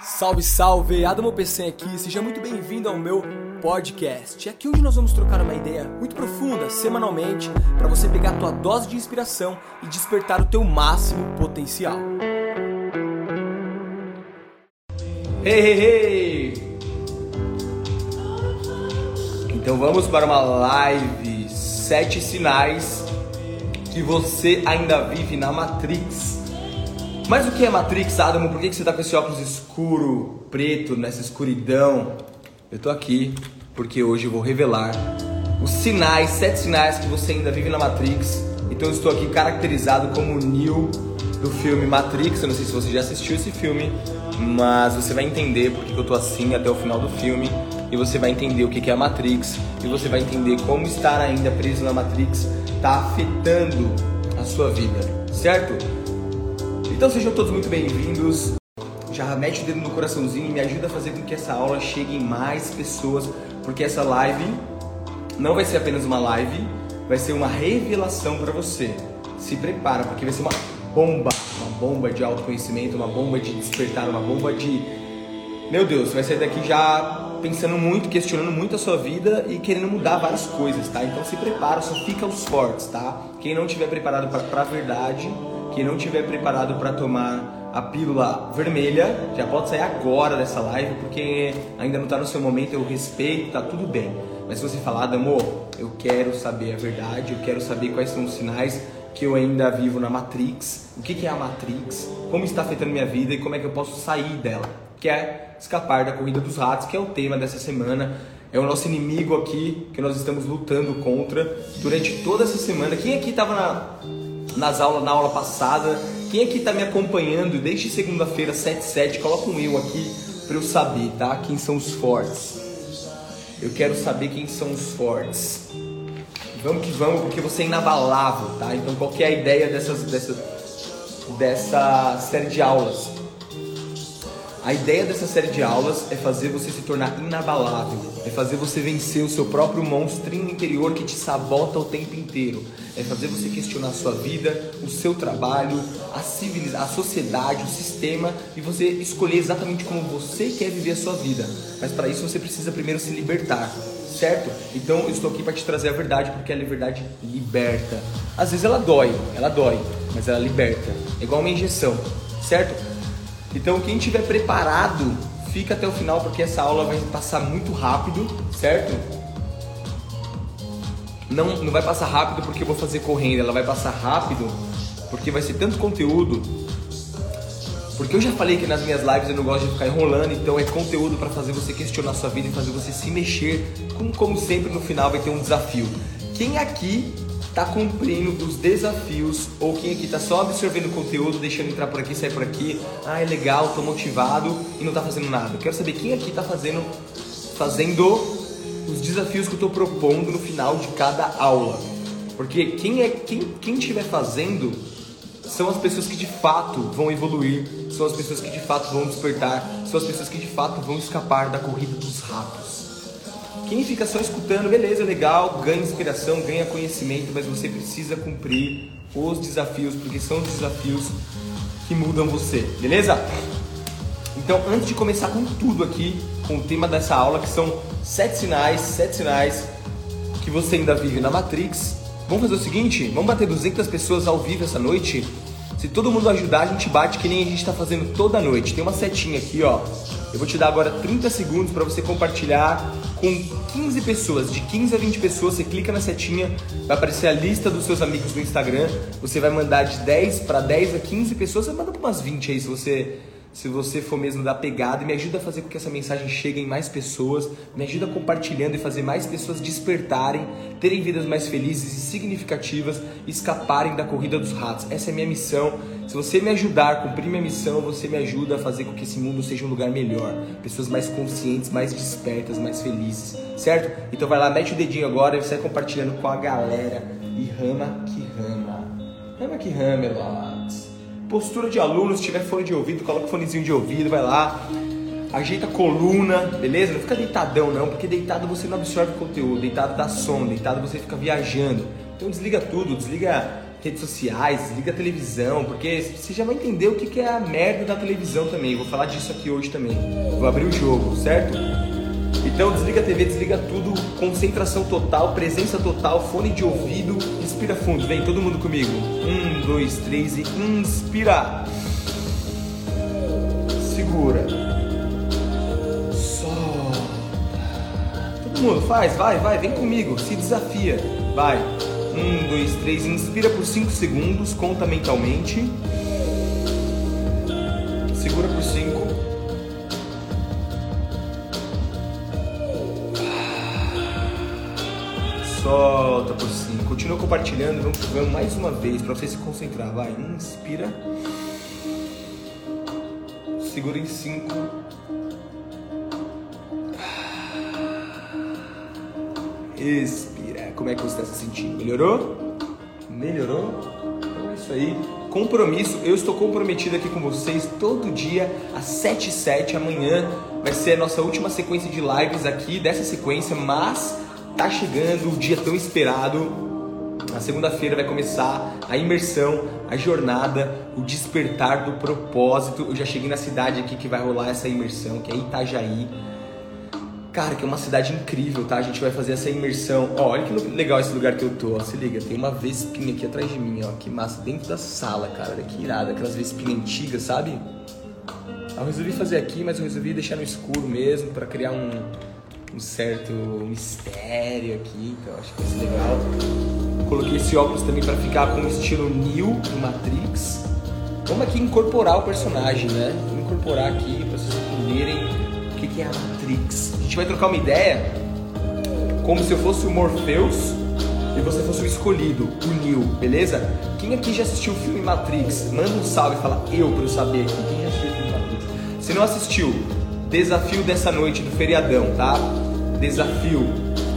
Salve, salve! Adamo PC aqui, seja muito bem-vindo ao meu podcast. É aqui onde nós vamos trocar uma ideia muito profunda, semanalmente, para você pegar a tua dose de inspiração e despertar o teu máximo potencial. Hey, hey, hey! Então vamos para uma live, sete sinais que você ainda vive na Matrix. Mas o que é Matrix, Adamo? Por que você tá com esse óculos escuro, preto, nessa escuridão? Eu tô aqui porque hoje eu vou revelar os sinais, sete sinais que você ainda vive na Matrix. Então eu estou aqui caracterizado como o Neo do filme Matrix. Eu não sei se você já assistiu esse filme, mas você vai entender porque eu tô assim até o final do filme. E você vai entender o que é a Matrix. E você vai entender como estar ainda preso na Matrix está afetando a sua vida, certo? Então sejam todos muito bem-vindos. Já mete o dedo no coraçãozinho e me ajuda a fazer com que essa aula chegue em mais pessoas, porque essa live não vai ser apenas uma live, vai ser uma revelação para você. Se prepara, porque vai ser uma bomba, uma bomba de autoconhecimento, uma bomba de despertar, uma bomba de meu Deus, vai sair daqui já pensando muito, questionando muito a sua vida e querendo mudar várias coisas, tá? Então se prepara, só fica os fortes, tá? Quem não tiver preparado para a verdade, quem não tiver preparado para tomar a pílula vermelha, já pode sair agora dessa live, porque ainda não está no seu momento, eu respeito, tá tudo bem. Mas se você falar, amor, eu quero saber a verdade, eu quero saber quais são os sinais que eu ainda vivo na Matrix, o que, que é a Matrix, como está afetando minha vida e como é que eu posso sair dela, que é escapar da corrida dos ratos, que é o tema dessa semana. É o nosso inimigo aqui que nós estamos lutando contra durante toda essa semana. Quem aqui estava na nas aulas, na aula passada. Quem aqui está me acompanhando desde segunda-feira, 7 coloca um eu aqui para eu saber, tá? Quem são os fortes. Eu quero saber quem são os fortes. Vamos que vamos, porque você é inabalável, tá? Então qual é ideia dessas, dessa, dessa série de aulas? A ideia dessa série de aulas é fazer você se tornar inabalável, é fazer você vencer o seu próprio monstrinho interior que te sabota o tempo inteiro, é fazer você questionar a sua vida, o seu trabalho, a civilização, a sociedade, o sistema e você escolher exatamente como você quer viver a sua vida. Mas para isso você precisa primeiro se libertar, certo? Então eu estou aqui para te trazer a verdade porque a verdade liberta. Às vezes ela dói, ela dói, mas ela liberta. É igual uma injeção, certo? Então, quem estiver preparado, fica até o final porque essa aula vai passar muito rápido, certo? Não, não vai passar rápido porque eu vou fazer correndo, ela vai passar rápido porque vai ser tanto conteúdo. Porque eu já falei que nas minhas lives eu não gosto de ficar enrolando, então é conteúdo para fazer você questionar sua vida e fazer você se mexer. Como, como sempre, no final vai ter um desafio. Quem aqui está cumprindo os desafios ou quem aqui está só absorvendo o conteúdo, deixando entrar por aqui, sair por aqui, ah, é legal, estou motivado e não está fazendo nada. Quero saber quem aqui está fazendo, fazendo os desafios que eu estou propondo no final de cada aula. Porque quem é quem quem estiver fazendo são as pessoas que de fato vão evoluir, são as pessoas que de fato vão despertar, são as pessoas que de fato vão escapar da corrida dos ratos. Quem fica só escutando, beleza, legal, ganha inspiração, ganha conhecimento, mas você precisa cumprir os desafios, porque são os desafios que mudam você, beleza? Então, antes de começar com tudo aqui, com o tema dessa aula, que são sete sinais, sete sinais que você ainda vive na Matrix, vamos fazer o seguinte: vamos bater 200 pessoas ao vivo essa noite. Se todo mundo ajudar, a gente bate que nem a gente está fazendo toda noite. Tem uma setinha aqui, ó. Eu vou te dar agora 30 segundos para você compartilhar com 15 pessoas, de 15 a 20 pessoas, você clica na setinha, vai aparecer a lista dos seus amigos no Instagram, você vai mandar de 10 para 10 a 15 pessoas, você manda para umas 20 aí se você se você for mesmo da pegada me ajuda a fazer com que essa mensagem chegue em mais pessoas, me ajuda compartilhando e fazer mais pessoas despertarem, terem vidas mais felizes e significativas, escaparem da corrida dos ratos. Essa é a minha missão. Se você me ajudar a cumprir minha missão, você me ajuda a fazer com que esse mundo seja um lugar melhor, pessoas mais conscientes, mais despertas, mais felizes, certo? Então vai lá, mete o dedinho agora e sai compartilhando com a galera e rama que rama. Rama que rama, Elotes. Postura de aluno, se tiver fone de ouvido, coloca o fonezinho de ouvido, vai lá. Ajeita a coluna, beleza? Não fica deitadão não, porque deitado você não absorve conteúdo, deitado dá sono, deitado você fica viajando. Então desliga tudo, desliga redes sociais, desliga a televisão, porque você já vai entender o que é a merda da televisão também. Vou falar disso aqui hoje também. Vou abrir o jogo, certo? Então desliga a TV, desliga tudo, concentração total, presença total, fone de ouvido, inspira fundo, vem todo mundo comigo. Um, dois, três e inspira. Segura. Solta. Todo mundo faz, vai, vai, vem comigo, se desafia, vai. Um, dois, três, inspira por cinco segundos, conta mentalmente. Solta por cinco. Continua compartilhando. Vamos, vamos mais uma vez para você se concentrar. Vai. Inspira. Segura em cinco. Expira. Como é que você está se sentindo? Melhorou? Melhorou? Então é isso aí. Compromisso. Eu estou comprometido aqui com vocês todo dia às 7 h 7 amanhã. Vai ser a nossa última sequência de lives aqui dessa sequência, mas tá chegando o dia tão esperado. Na segunda-feira vai começar a imersão, a jornada, o despertar do propósito. Eu já cheguei na cidade aqui que vai rolar essa imersão, que é Itajaí. Cara, que é uma cidade incrível, tá? A gente vai fazer essa imersão. Ó, olha que legal esse lugar que eu tô, ó. Se liga, tem uma vespinha aqui atrás de mim, ó. Que massa, dentro da sala, cara. Olha que irada, aquelas vespinhas antigas, sabe? Eu resolvi fazer aqui, mas eu resolvi deixar no escuro mesmo, para criar um, um certo mistério aqui, então acho que vai ser legal. Coloquei esse óculos também para ficar com o estilo Neo do Matrix. Vamos aqui incorporar o personagem, né? Vamos incorporar aqui para vocês entenderem o que é a Matrix. A gente vai trocar uma ideia como se eu fosse o Morpheus e você fosse o escolhido, o Neo, beleza? Quem aqui já assistiu o filme Matrix? Manda um salve e fala eu para eu saber aqui. Quem já assistiu o filme Matrix? Se não assistiu, desafio dessa noite do feriadão, tá? Desafio.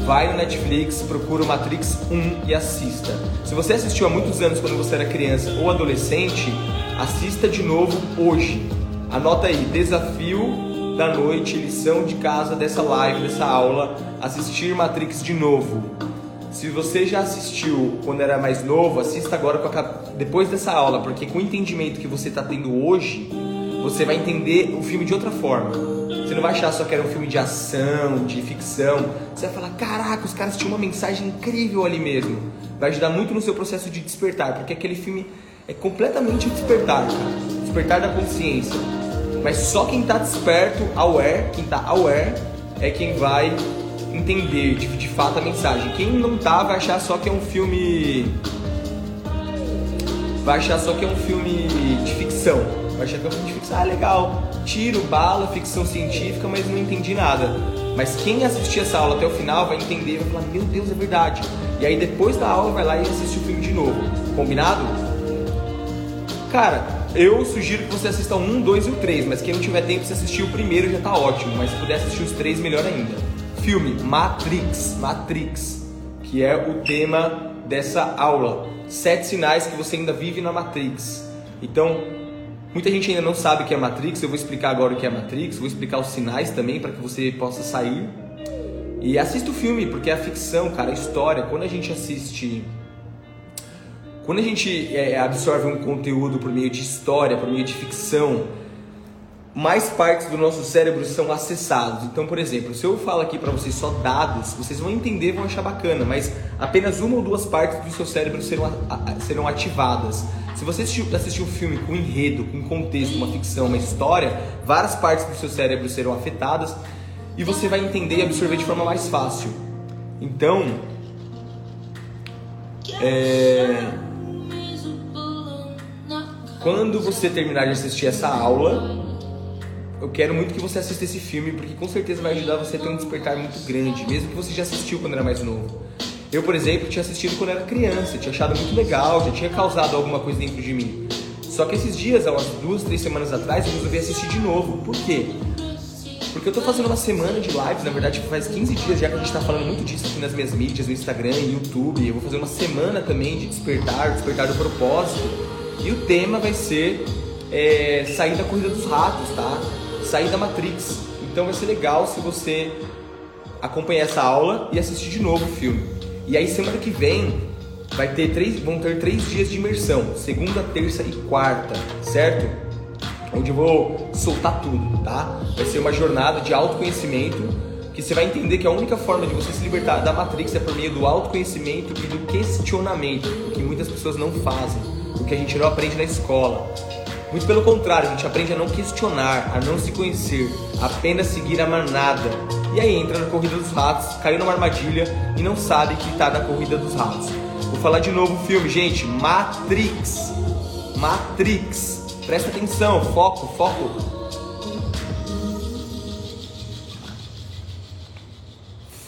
Vai no Netflix, procura o Matrix 1 e assista. Se você assistiu há muitos anos quando você era criança ou adolescente, assista de novo hoje. Anota aí, desafio da noite, lição de casa dessa live, dessa aula, assistir Matrix de novo. Se você já assistiu quando era mais novo, assista agora a... depois dessa aula, porque com o entendimento que você está tendo hoje, você vai entender o filme de outra forma. Você não vai achar só que era um filme de ação, de ficção. Você vai falar, caraca, os caras tinham uma mensagem incrível ali mesmo. Vai ajudar muito no seu processo de despertar, porque aquele filme é completamente despertar, cara. Despertar da consciência. Mas só quem está desperto, aware, quem está aware, é quem vai entender de, de fato a mensagem. Quem não tá vai achar só que é um filme. Vai achar só que é um filme de ficção. Vai achar que é um filme de ficção. Ah, legal tiro, bala, ficção científica, mas não entendi nada. Mas quem assistir essa aula até o final vai entender vai falar, meu Deus, é verdade. E aí depois da aula vai lá e assiste o filme de novo. Combinado? Cara, eu sugiro que você assista o 1, 2 e o 3, mas quem não tiver tempo, se assistir o primeiro já tá ótimo, mas se puder assistir os três, melhor ainda. Filme Matrix, Matrix, que é o tema dessa aula. Sete sinais que você ainda vive na Matrix. Então, Muita gente ainda não sabe o que é Matrix, eu vou explicar agora o que é Matrix, vou explicar os sinais também para que você possa sair. E assista o filme, porque é a ficção, cara, a história. Quando a gente assiste. Quando a gente é, absorve um conteúdo por meio de história, por meio de ficção, mais partes do nosso cérebro são acessados. Então, por exemplo, se eu falo aqui para vocês só dados, vocês vão entender, vão achar bacana, mas apenas uma ou duas partes do seu cérebro serão, serão ativadas. Se você assistir um filme com enredo, com contexto, uma ficção, uma história, várias partes do seu cérebro serão afetadas e você vai entender e absorver de forma mais fácil. Então, é... quando você terminar de assistir essa aula, eu quero muito que você assista esse filme porque com certeza vai ajudar você a ter um despertar muito grande, mesmo que você já assistiu quando era mais novo. Eu, por exemplo, tinha assistido quando era criança, tinha achado muito legal, já tinha causado alguma coisa dentro de mim. Só que esses dias, há umas duas, três semanas atrás, eu resolvi assistir de novo. Por quê? Porque eu tô fazendo uma semana de lives, na verdade faz 15 dias já que a gente tá falando muito disso aqui nas minhas mídias, no Instagram e YouTube. Eu vou fazer uma semana também de despertar, despertar do propósito. E o tema vai ser é, sair da corrida dos ratos, tá? Sair da Matrix. Então vai ser legal se você acompanhar essa aula e assistir de novo o filme. E aí semana que vem vai ter três, vão ter três dias de imersão, segunda, terça e quarta, certo? Onde eu vou soltar tudo, tá? Vai ser uma jornada de autoconhecimento que você vai entender que a única forma de você se libertar da Matrix é por meio do autoconhecimento e do questionamento, o que muitas pessoas não fazem, o que a gente não aprende na escola. Muito pelo contrário, a gente aprende a não questionar, a não se conhecer, apenas seguir a manada. E aí entra na corrida dos ratos, caiu numa armadilha e não sabe que está na corrida dos ratos. Vou falar de novo o filme, gente, Matrix. Matrix. Presta atenção, foco, foco.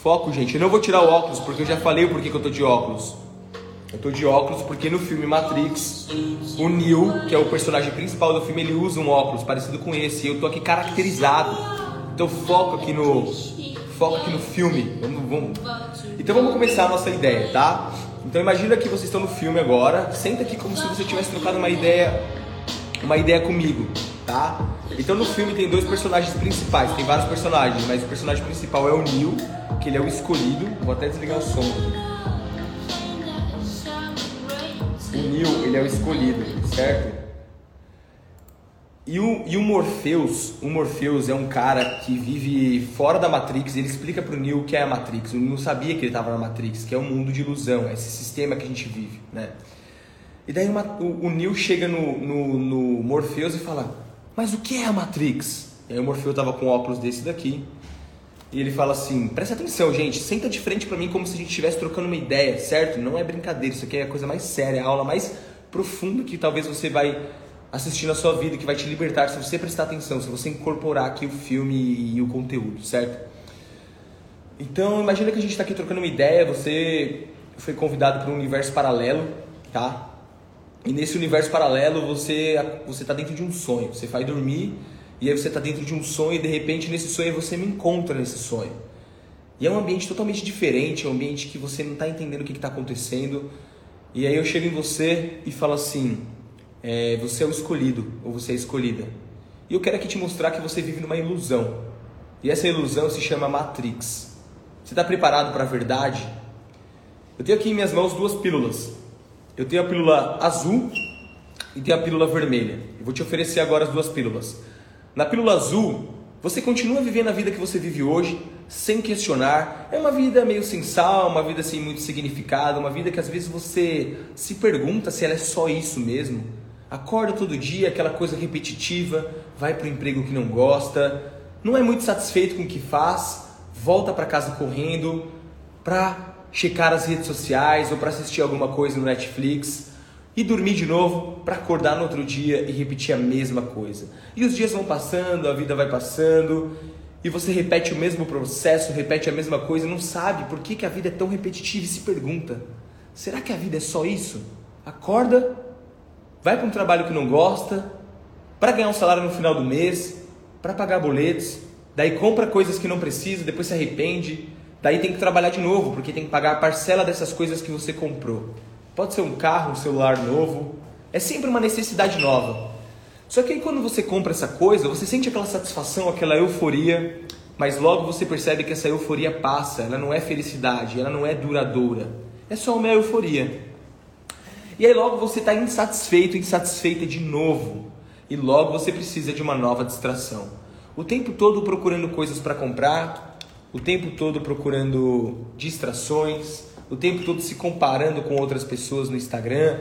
Foco, gente. Eu não vou tirar o óculos porque eu já falei o porquê que eu tô de óculos. Eu tô de óculos porque no filme Matrix, o Neo, que é o personagem principal do filme, ele usa um óculos parecido com esse. E eu tô aqui caracterizado. Então foco aqui no foco aqui no filme. Vamos, vamos. Então vamos começar a nossa ideia, tá? Então imagina que vocês estão no filme agora. Senta aqui como se você tivesse trocado uma ideia uma ideia comigo, tá? Então no filme tem dois personagens principais, tem vários personagens, mas o personagem principal é o Neo que ele é o escolhido. Vou até desligar o som O Neo, ele é o escolhido, certo? E o, e o Morpheus, o Morpheus é um cara que vive fora da Matrix, ele explica pro Neo o que é a Matrix. O Neo sabia que ele estava na Matrix, que é um mundo de ilusão, é esse sistema que a gente vive, né? E daí uma, o, o Neo chega no, no, no Morpheus e fala, mas o que é a Matrix? E aí o Morpheus tava com óculos desse daqui, e ele fala assim: presta atenção, gente, senta de frente para mim como se a gente estivesse trocando uma ideia, certo? Não é brincadeira, isso aqui é a coisa mais séria, é a aula mais profunda que talvez você vai assistir na sua vida, que vai te libertar se você prestar atenção, se você incorporar aqui o filme e o conteúdo, certo? Então, imagina que a gente está aqui trocando uma ideia, você foi convidado para um universo paralelo, tá? E nesse universo paralelo você você está dentro de um sonho, você vai dormir e aí você está dentro de um sonho e de repente nesse sonho você me encontra nesse sonho. E é um ambiente totalmente diferente, é um ambiente que você não está entendendo o que está acontecendo. E aí eu chego em você e falo assim: é, você é o escolhido ou você é escolhida. E eu quero aqui te mostrar que você vive numa ilusão. E essa ilusão se chama Matrix. Você está preparado para a verdade? Eu tenho aqui em minhas mãos duas pílulas. Eu tenho a pílula azul e tenho a pílula vermelha. Eu vou te oferecer agora as duas pílulas. Na pílula azul, você continua vivendo a vida que você vive hoje, sem questionar. É uma vida meio sem sal, uma vida sem muito significado, uma vida que às vezes você se pergunta se ela é só isso mesmo. Acorda todo dia, aquela coisa repetitiva, vai para o emprego que não gosta, não é muito satisfeito com o que faz, volta para casa correndo para checar as redes sociais ou para assistir alguma coisa no Netflix e dormir de novo para acordar no outro dia e repetir a mesma coisa. E os dias vão passando, a vida vai passando, e você repete o mesmo processo, repete a mesma coisa, não sabe por que, que a vida é tão repetitiva e se pergunta: será que a vida é só isso? Acorda, vai para um trabalho que não gosta, para ganhar um salário no final do mês, para pagar boletos, daí compra coisas que não precisa, depois se arrepende, daí tem que trabalhar de novo, porque tem que pagar a parcela dessas coisas que você comprou. Pode ser um carro, um celular novo. É sempre uma necessidade nova. Só que aí quando você compra essa coisa, você sente aquela satisfação, aquela euforia, mas logo você percebe que essa euforia passa, ela não é felicidade, ela não é duradoura. É só uma euforia. E aí logo você está insatisfeito, insatisfeita de novo. E logo você precisa de uma nova distração. O tempo todo procurando coisas para comprar, o tempo todo procurando distrações, o tempo todo se comparando com outras pessoas no Instagram,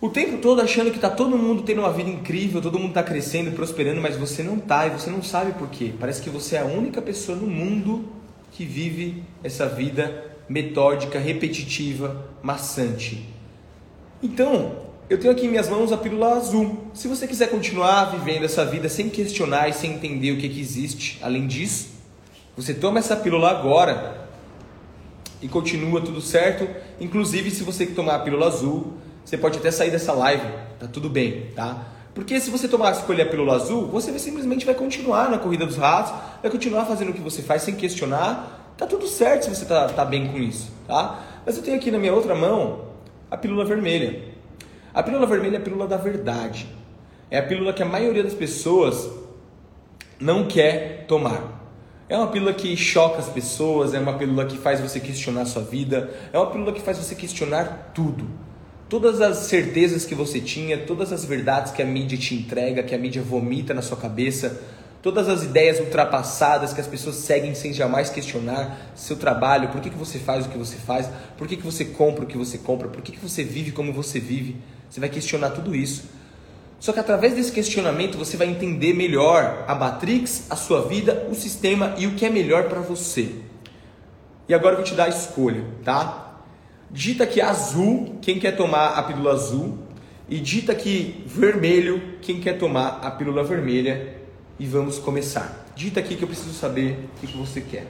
o tempo todo achando que está todo mundo tendo uma vida incrível, todo mundo está crescendo e prosperando, mas você não está e você não sabe por quê. Parece que você é a única pessoa no mundo que vive essa vida metódica, repetitiva, maçante. Então, eu tenho aqui em minhas mãos a pílula azul. Se você quiser continuar vivendo essa vida sem questionar e sem entender o que, que existe além disso, você toma essa pílula agora e continua tudo certo. Inclusive, se você tomar a pílula azul, você pode até sair dessa live, tá tudo bem, tá? Porque se você tomar escolher a pílula azul, você simplesmente vai continuar na corrida dos ratos, vai continuar fazendo o que você faz sem questionar. Tá tudo certo se você tá, tá bem com isso, tá? Mas eu tenho aqui na minha outra mão a pílula vermelha. A pílula vermelha é a pílula da verdade. É a pílula que a maioria das pessoas não quer tomar. É uma pílula que choca as pessoas, é uma pílula que faz você questionar sua vida, é uma pílula que faz você questionar tudo. Todas as certezas que você tinha, todas as verdades que a mídia te entrega, que a mídia vomita na sua cabeça, todas as ideias ultrapassadas que as pessoas seguem sem jamais questionar seu trabalho, por que, que você faz o que você faz, por que, que você compra o que você compra, por que, que você vive como você vive. Você vai questionar tudo isso. Só que através desse questionamento você vai entender melhor a Matrix, a sua vida, o sistema e o que é melhor para você. E agora eu vou te dar a escolha, tá? Dita que azul, quem quer tomar a pílula azul, e dita que vermelho, quem quer tomar a pílula vermelha. E vamos começar. Dita aqui que eu preciso saber o que, você quer.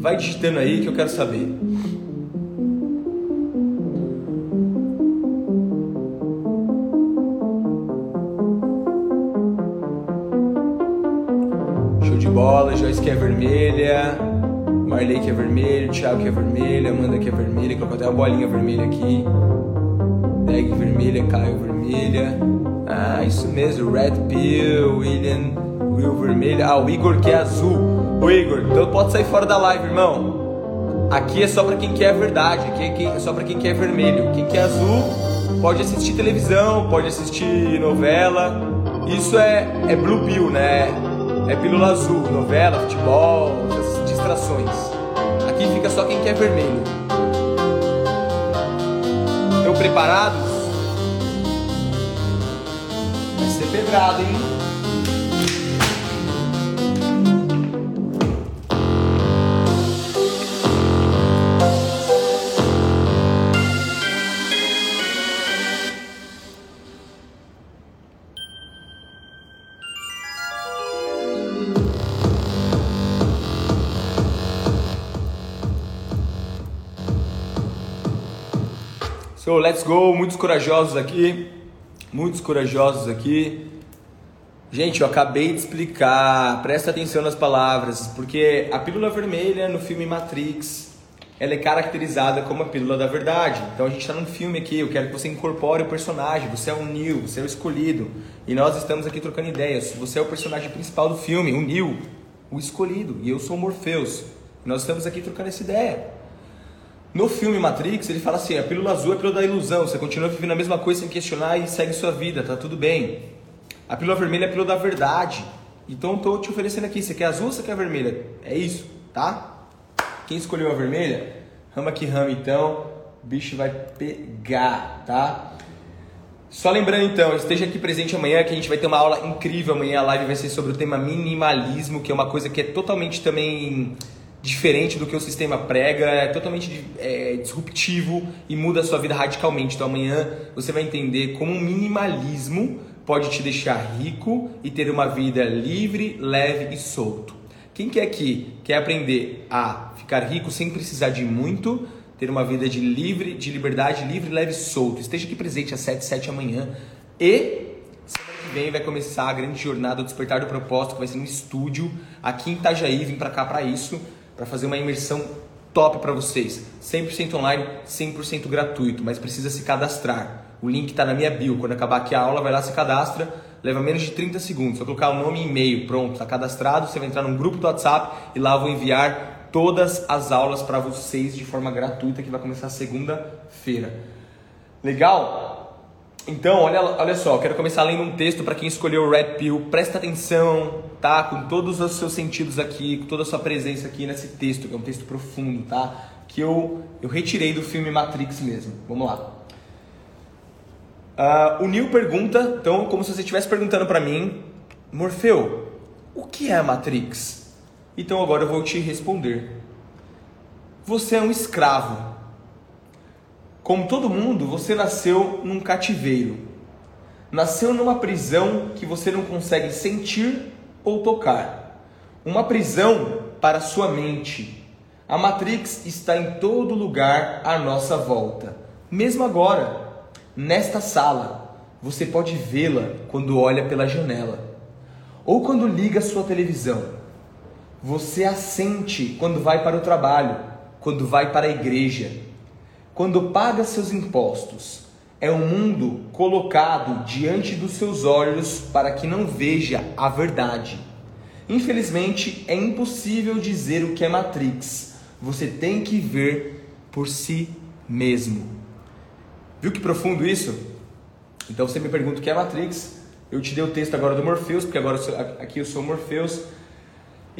Vai digitando aí que eu quero saber. Show de bola, Joyce que é vermelha, Marley que é vermelho, Thiago que é vermelho, Amanda que é vermelha, colocou até uma bolinha vermelha aqui. Dag vermelha, Caio vermelha. Ah, isso mesmo, Red Pill, William, Will vermelha. Ah, o Igor que é azul. Ô Igor, então pode sair fora da live, irmão. Aqui é só para quem quer a verdade, aqui é só para quem quer vermelho. Quem quer azul pode assistir televisão, pode assistir novela. Isso é, é blue pill, né? É pílula azul, novela, futebol, essas distrações. Aqui fica só quem quer vermelho. Estão preparados? Vai ser pedrado, hein? So, let's go. Muitos corajosos aqui. Muitos corajosos aqui. Gente, eu acabei de explicar. Presta atenção nas palavras, porque a pílula vermelha no filme Matrix, ela é caracterizada como a pílula da verdade. Então a gente está num filme aqui, eu quero que você incorpore o personagem. Você é o Neo, você é o escolhido. E nós estamos aqui trocando ideias. Você é o personagem principal do filme, o Neo, o escolhido. E eu sou o Morpheus. Nós estamos aqui trocando essa ideia. No filme Matrix, ele fala assim: a pílula azul é a pílula da ilusão, você continua vivendo a mesma coisa sem questionar e segue sua vida, tá tudo bem. A pílula vermelha é a pílula da verdade. Então tô te oferecendo aqui, você quer azul ou você quer vermelha? É isso, tá? Quem escolheu a vermelha, rama que rama então, o bicho vai pegar, tá? Só lembrando então, esteja aqui presente amanhã que a gente vai ter uma aula incrível amanhã, a live vai ser sobre o tema minimalismo, que é uma coisa que é totalmente também diferente do que o sistema prega, é totalmente é, disruptivo e muda a sua vida radicalmente. Então amanhã você vai entender como o minimalismo pode te deixar rico e ter uma vida livre, leve e solto. Quem quer aqui quer aprender a ficar rico sem precisar de muito, ter uma vida de livre, de liberdade, livre, leve e solto. Esteja aqui presente às 7, 7 amanhã e semana que vem vai começar a grande jornada do Despertar do Propósito, que vai ser no estúdio aqui em Itajaí, vim para cá para isso para fazer uma imersão top para vocês. 100% online, 100% gratuito, mas precisa se cadastrar. O link está na minha bio. Quando acabar aqui a aula, vai lá, se cadastra. Leva menos de 30 segundos. Só colocar o nome e e-mail, pronto, está cadastrado. Você vai entrar num grupo do WhatsApp e lá eu vou enviar todas as aulas para vocês de forma gratuita que vai começar segunda-feira. Legal? Então, olha, olha só, quero começar lendo um texto para quem escolheu o Red Pill. Presta atenção, tá? Com todos os seus sentidos aqui, com toda a sua presença aqui nesse texto, que é um texto profundo, tá? Que eu, eu retirei do filme Matrix mesmo. Vamos lá. Uh, o Neil pergunta, então, como se você estivesse perguntando para mim, Morfeu, o que é a Matrix? Então agora eu vou te responder. Você é um escravo como todo mundo, você nasceu num cativeiro. Nasceu numa prisão que você não consegue sentir ou tocar. Uma prisão para sua mente. A Matrix está em todo lugar à nossa volta. Mesmo agora, nesta sala, você pode vê-la quando olha pela janela ou quando liga sua televisão. Você a sente quando vai para o trabalho, quando vai para a igreja quando paga seus impostos, é um mundo colocado diante dos seus olhos para que não veja a verdade. Infelizmente, é impossível dizer o que é Matrix. Você tem que ver por si mesmo. Viu que profundo isso? Então você me pergunta o que é Matrix. Eu te dei o texto agora do Morpheus, porque agora aqui eu sou Morpheus.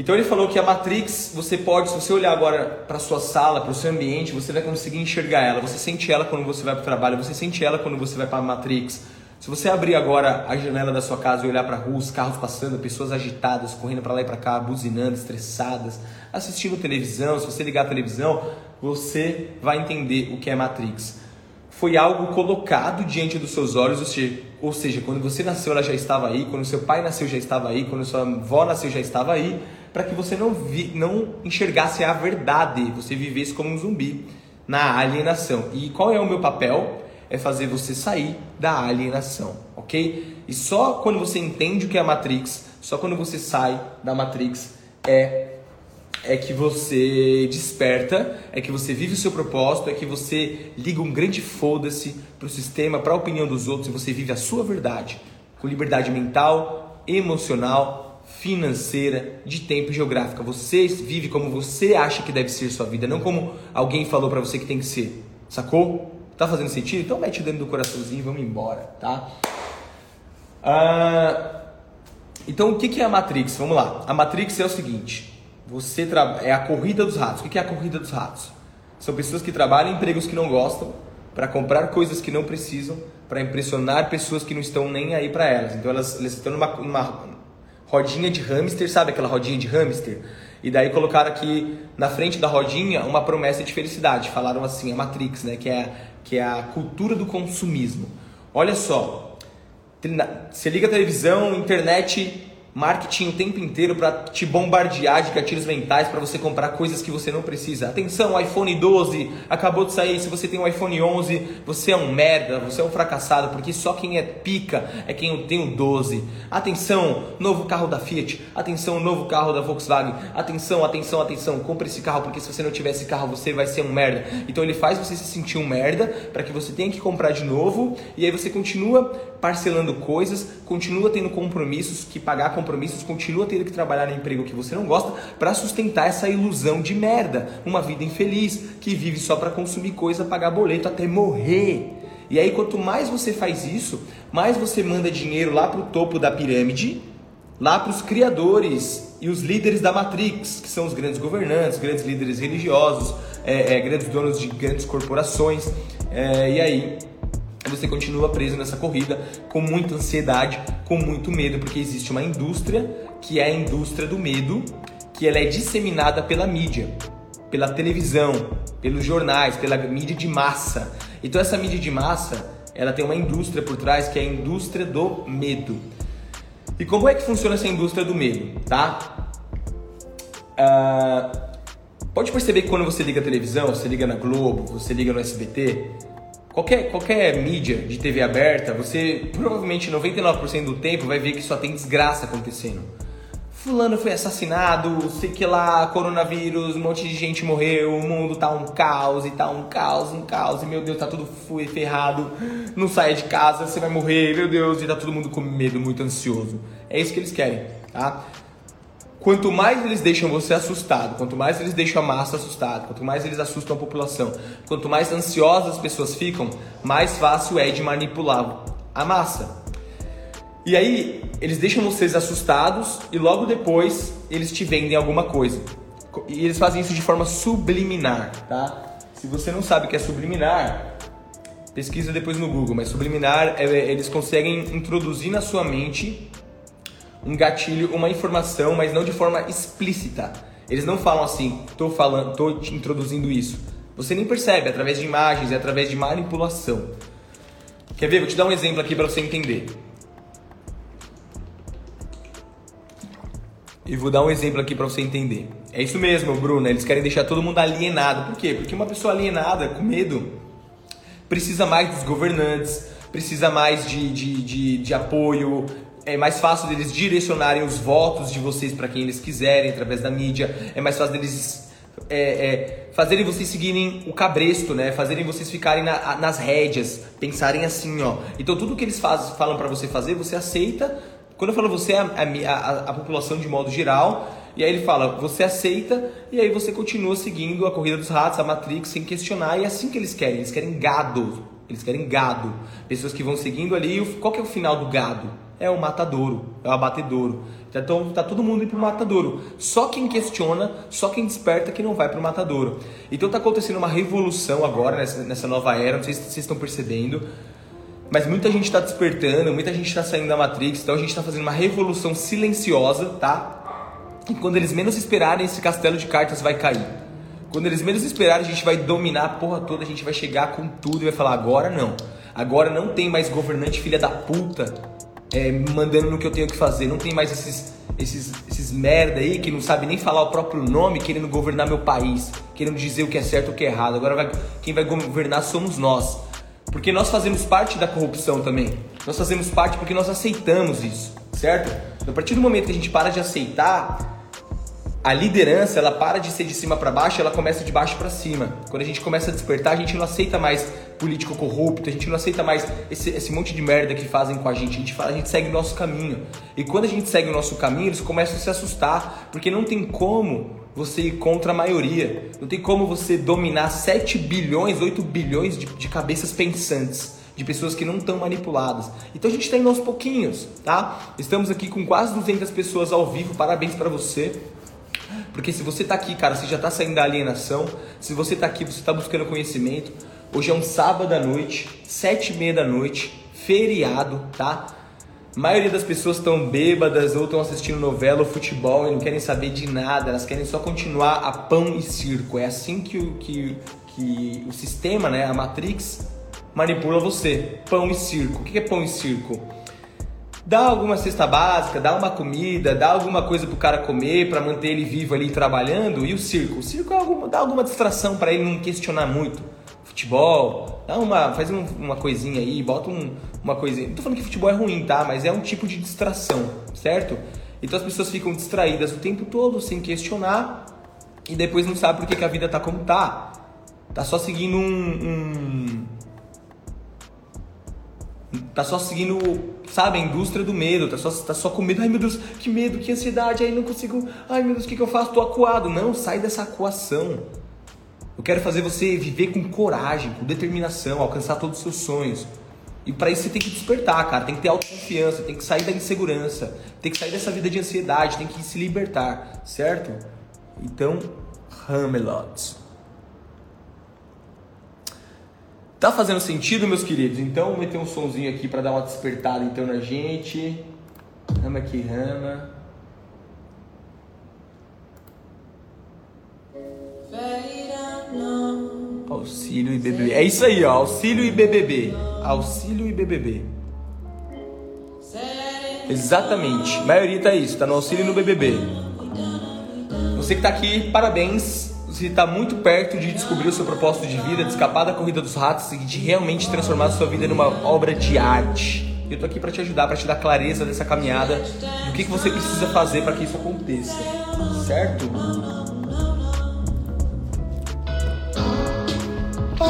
Então ele falou que a Matrix, você pode, se você olhar agora para sua sala, para o seu ambiente, você vai conseguir enxergar ela. Você sente ela quando você vai para o trabalho, você sente ela quando você vai para a Matrix. Se você abrir agora a janela da sua casa e olhar para a rua, os carros passando, pessoas agitadas, correndo para lá e para cá, buzinando, estressadas, assistindo televisão, se você ligar a televisão, você vai entender o que é Matrix. Foi algo colocado diante dos seus olhos, ou seja, ou seja, quando você nasceu ela já estava aí, quando seu pai nasceu já estava aí, quando sua avó nasceu já estava aí, para que você não, vi, não enxergasse a verdade, você vivesse como um zumbi na alienação. E qual é o meu papel? É fazer você sair da alienação, ok? E só quando você entende o que é a Matrix, só quando você sai da Matrix é é que você desperta, é que você vive o seu propósito, é que você liga um grande foda-se para o sistema, para a opinião dos outros e você vive a sua verdade, com liberdade mental, emocional, financeira, de tempo e geográfica. Você vive como você acha que deve ser sua vida, não como alguém falou para você que tem que ser. Sacou? Tá fazendo sentido? Então mete dentro do coraçãozinho e vamos embora, tá? Ah, então o que é a Matrix? Vamos lá. A Matrix é o seguinte: você tra... é a corrida dos ratos. O que é a corrida dos ratos? São pessoas que trabalham em empregos que não gostam para comprar coisas que não precisam, para impressionar pessoas que não estão nem aí para elas. Então elas, elas estão numa, numa rodinha de hamster, sabe aquela rodinha de hamster? E daí colocaram aqui na frente da rodinha uma promessa de felicidade. Falaram assim, a Matrix, né? Que é, que é a cultura do consumismo. Olha só, você liga a televisão, internet marketing o tempo inteiro para te bombardear de gatilhos mentais para você comprar coisas que você não precisa. Atenção, iPhone 12 acabou de sair. Se você tem um iPhone 11, você é um merda, você é um fracassado, porque só quem é pica é quem tem o 12. Atenção, novo carro da Fiat. Atenção, novo carro da Volkswagen. Atenção, atenção, atenção, compre esse carro porque se você não tiver esse carro, você vai ser um merda. Então ele faz você se sentir um merda para que você tenha que comprar de novo e aí você continua parcelando coisas, continua tendo compromissos que pagar compromissos, continua tendo que trabalhar no emprego que você não gosta para sustentar essa ilusão de merda, uma vida infeliz que vive só para consumir coisa, pagar boleto até morrer. E aí quanto mais você faz isso, mais você manda dinheiro lá para o topo da pirâmide, lá para os criadores e os líderes da Matrix, que são os grandes governantes, grandes líderes religiosos, é, é, grandes donos de grandes corporações. É, e aí você continua preso nessa corrida com muita ansiedade, com muito medo, porque existe uma indústria que é a indústria do medo, que ela é disseminada pela mídia, pela televisão, pelos jornais, pela mídia de massa. Então essa mídia de massa, ela tem uma indústria por trás que é a indústria do medo. E como é que funciona essa indústria do medo, tá? Uh, pode perceber que quando você liga a televisão, você liga na Globo, você liga no SBT, Qualquer, qualquer mídia de TV aberta, você provavelmente 99% do tempo vai ver que só tem desgraça acontecendo. Fulano foi assassinado, sei que lá, coronavírus, um monte de gente morreu, o mundo tá um caos e tá um caos, um caos, e meu Deus, tá tudo ferrado, não saia de casa, você vai morrer, meu Deus, e tá todo mundo com medo, muito ansioso. É isso que eles querem, tá? Quanto mais eles deixam você assustado, quanto mais eles deixam a massa assustada, quanto mais eles assustam a população, quanto mais ansiosas as pessoas ficam, mais fácil é de manipular a massa. E aí, eles deixam vocês assustados e logo depois eles te vendem alguma coisa. E eles fazem isso de forma subliminar, tá? Se você não sabe o que é subliminar, pesquisa depois no Google, mas subliminar é, eles conseguem introduzir na sua mente um gatilho, uma informação, mas não de forma explícita. Eles não falam assim, tô falando, tô te introduzindo isso. Você nem percebe através de imagens e através de manipulação. Quer ver? Vou te dar um exemplo aqui para você entender. E vou dar um exemplo aqui para você entender. É isso mesmo, Bruno. Eles querem deixar todo mundo alienado. Por quê? Porque uma pessoa alienada, com medo, precisa mais dos governantes, precisa mais de, de, de, de apoio, é mais fácil deles direcionarem os votos de vocês para quem eles quiserem através da mídia, é mais fácil deles é, é, fazerem vocês seguirem o cabresto, né? Fazerem vocês ficarem na, nas rédeas, pensarem assim, ó. Então tudo que eles faz, falam para você fazer, você aceita. Quando eu falo você, a, a, a, população de modo geral. E aí ele fala, você aceita e aí você continua seguindo a corrida dos ratos, a Matrix, sem questionar. E é assim que eles querem. Eles querem gado. Eles querem gado. Pessoas que vão seguindo ali. Qual que é o final do gado? É o matadouro, é o abatedouro. Então tá todo mundo indo pro matadouro. Só quem questiona, só quem desperta que não vai pro matadouro. Então tá acontecendo uma revolução agora nessa, nessa nova era, não sei se vocês estão percebendo. Mas muita gente está despertando, muita gente está saindo da Matrix, então a gente está fazendo uma revolução silenciosa, tá? E quando eles menos esperarem, esse castelo de cartas vai cair. Quando eles menos esperarem, a gente vai dominar a porra toda, a gente vai chegar com tudo e vai falar: agora não. Agora não tem mais governante filha da puta é, mandando no que eu tenho que fazer. Não tem mais esses, esses, esses merda aí que não sabe nem falar o próprio nome querendo governar meu país, querendo dizer o que é certo e o que é errado. Agora vai, quem vai governar somos nós. Porque nós fazemos parte da corrupção também. Nós fazemos parte porque nós aceitamos isso, certo? Então, a partir do momento que a gente para de aceitar, a liderança ela para de ser de cima para baixo, ela começa de baixo para cima. Quando a gente começa a despertar, a gente não aceita mais político corrupto, a gente não aceita mais esse, esse monte de merda que fazem com a gente. A gente fala, a gente segue o nosso caminho. E quando a gente segue o nosso caminho, eles começam a se assustar, porque não tem como você ir contra a maioria. Não tem como você dominar 7 bilhões, 8 bilhões de, de cabeças pensantes de pessoas que não estão manipuladas. Então a gente está indo aos pouquinhos, tá? Estamos aqui com quase 200 pessoas ao vivo, parabéns para você. Porque se você está aqui, cara, você já está saindo da alienação. Se você está aqui, você está buscando conhecimento. Hoje é um sábado à noite, sete e meia da noite, feriado, tá? A maioria das pessoas estão bêbadas ou estão assistindo novela ou futebol e não querem saber de nada. Elas querem só continuar a pão e circo. É assim que o, que, que o sistema, né, a Matrix, manipula você. Pão e circo. O que é pão e circo? dá alguma cesta básica, dá uma comida, dá alguma coisa pro cara comer para manter ele vivo ali trabalhando. E o circo? O circo é alguma, dá alguma distração para ele não questionar muito. Futebol, dá uma, faz um, uma coisinha aí, bota um, uma coisinha. Não tô falando que futebol é ruim, tá? Mas é um tipo de distração, certo? Então as pessoas ficam distraídas o tempo todo sem questionar e depois não sabe por que, que a vida tá como tá. Tá só seguindo um, um tá só seguindo, sabe, a indústria do medo, tá só, tá só com medo, ai meu Deus, que medo, que ansiedade, ai não consigo, ai meu Deus, o que, que eu faço? Tô acuado. Não, sai dessa acuação. Eu quero fazer você viver com coragem, com determinação, alcançar todos os seus sonhos. E para isso você tem que despertar, cara, tem que ter autoconfiança, tem que sair da insegurança, tem que sair dessa vida de ansiedade, tem que se libertar, certo? Então, Hamelot. Tá fazendo sentido, meus queridos? Então, vou meter um sonzinho aqui para dar uma despertada então na gente. Rama que rama. Auxílio. É isso aí, ó. Auxílio e BBB. Auxílio e BBB. Exatamente. A maioria tá isso, tá no auxílio e no BBB. Você que tá aqui, parabéns você está muito perto de descobrir o seu propósito de vida, de escapar da corrida dos ratos e de realmente transformar a sua vida numa obra de arte. Eu tô aqui para te ajudar, para te dar clareza dessa caminhada, do que, que você precisa fazer para que isso aconteça, certo? Então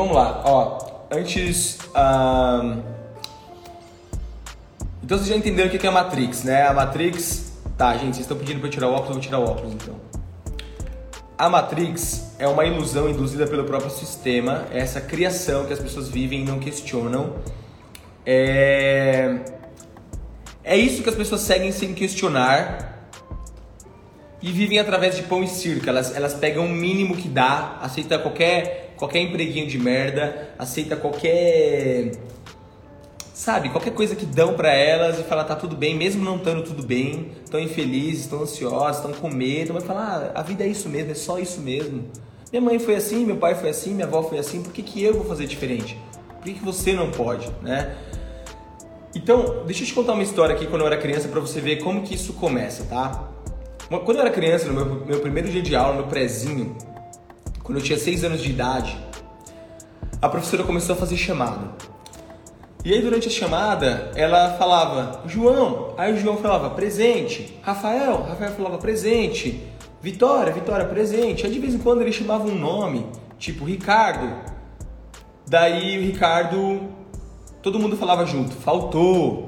vamos lá, ó. Antes. Um... Então vocês já entenderam o que é a Matrix, né? A Matrix. Tá, gente, vocês estão pedindo para eu tirar o óculos, eu vou tirar o óculos então. A Matrix é uma ilusão induzida pelo próprio sistema, é essa criação que as pessoas vivem e não questionam. É, é isso que as pessoas seguem sem questionar e vivem através de pão e circo. Elas, elas pegam o mínimo que dá, aceitam qualquer qualquer empreguinho de merda, aceita qualquer sabe, qualquer coisa que dão para elas e fala tá tudo bem, mesmo não estando tudo bem, estão infelizes, estão ansiosas, estão com medo, mas fala, ah, a vida é isso mesmo, é só isso mesmo. Minha mãe foi assim, meu pai foi assim, minha avó foi assim, por que, que eu vou fazer diferente? Por que, que você não pode, né? Então, deixa eu te contar uma história aqui quando eu era criança para você ver como que isso começa, tá? Quando eu era criança, no meu, meu primeiro dia de aula, no prezinho, quando eu tinha 6 anos de idade, a professora começou a fazer chamada. E aí durante a chamada, ela falava, João, aí o João falava, presente, Rafael, Rafael falava, presente, Vitória, Vitória, presente. Aí de vez em quando ele chamava um nome, tipo Ricardo. Daí o Ricardo, todo mundo falava junto, faltou.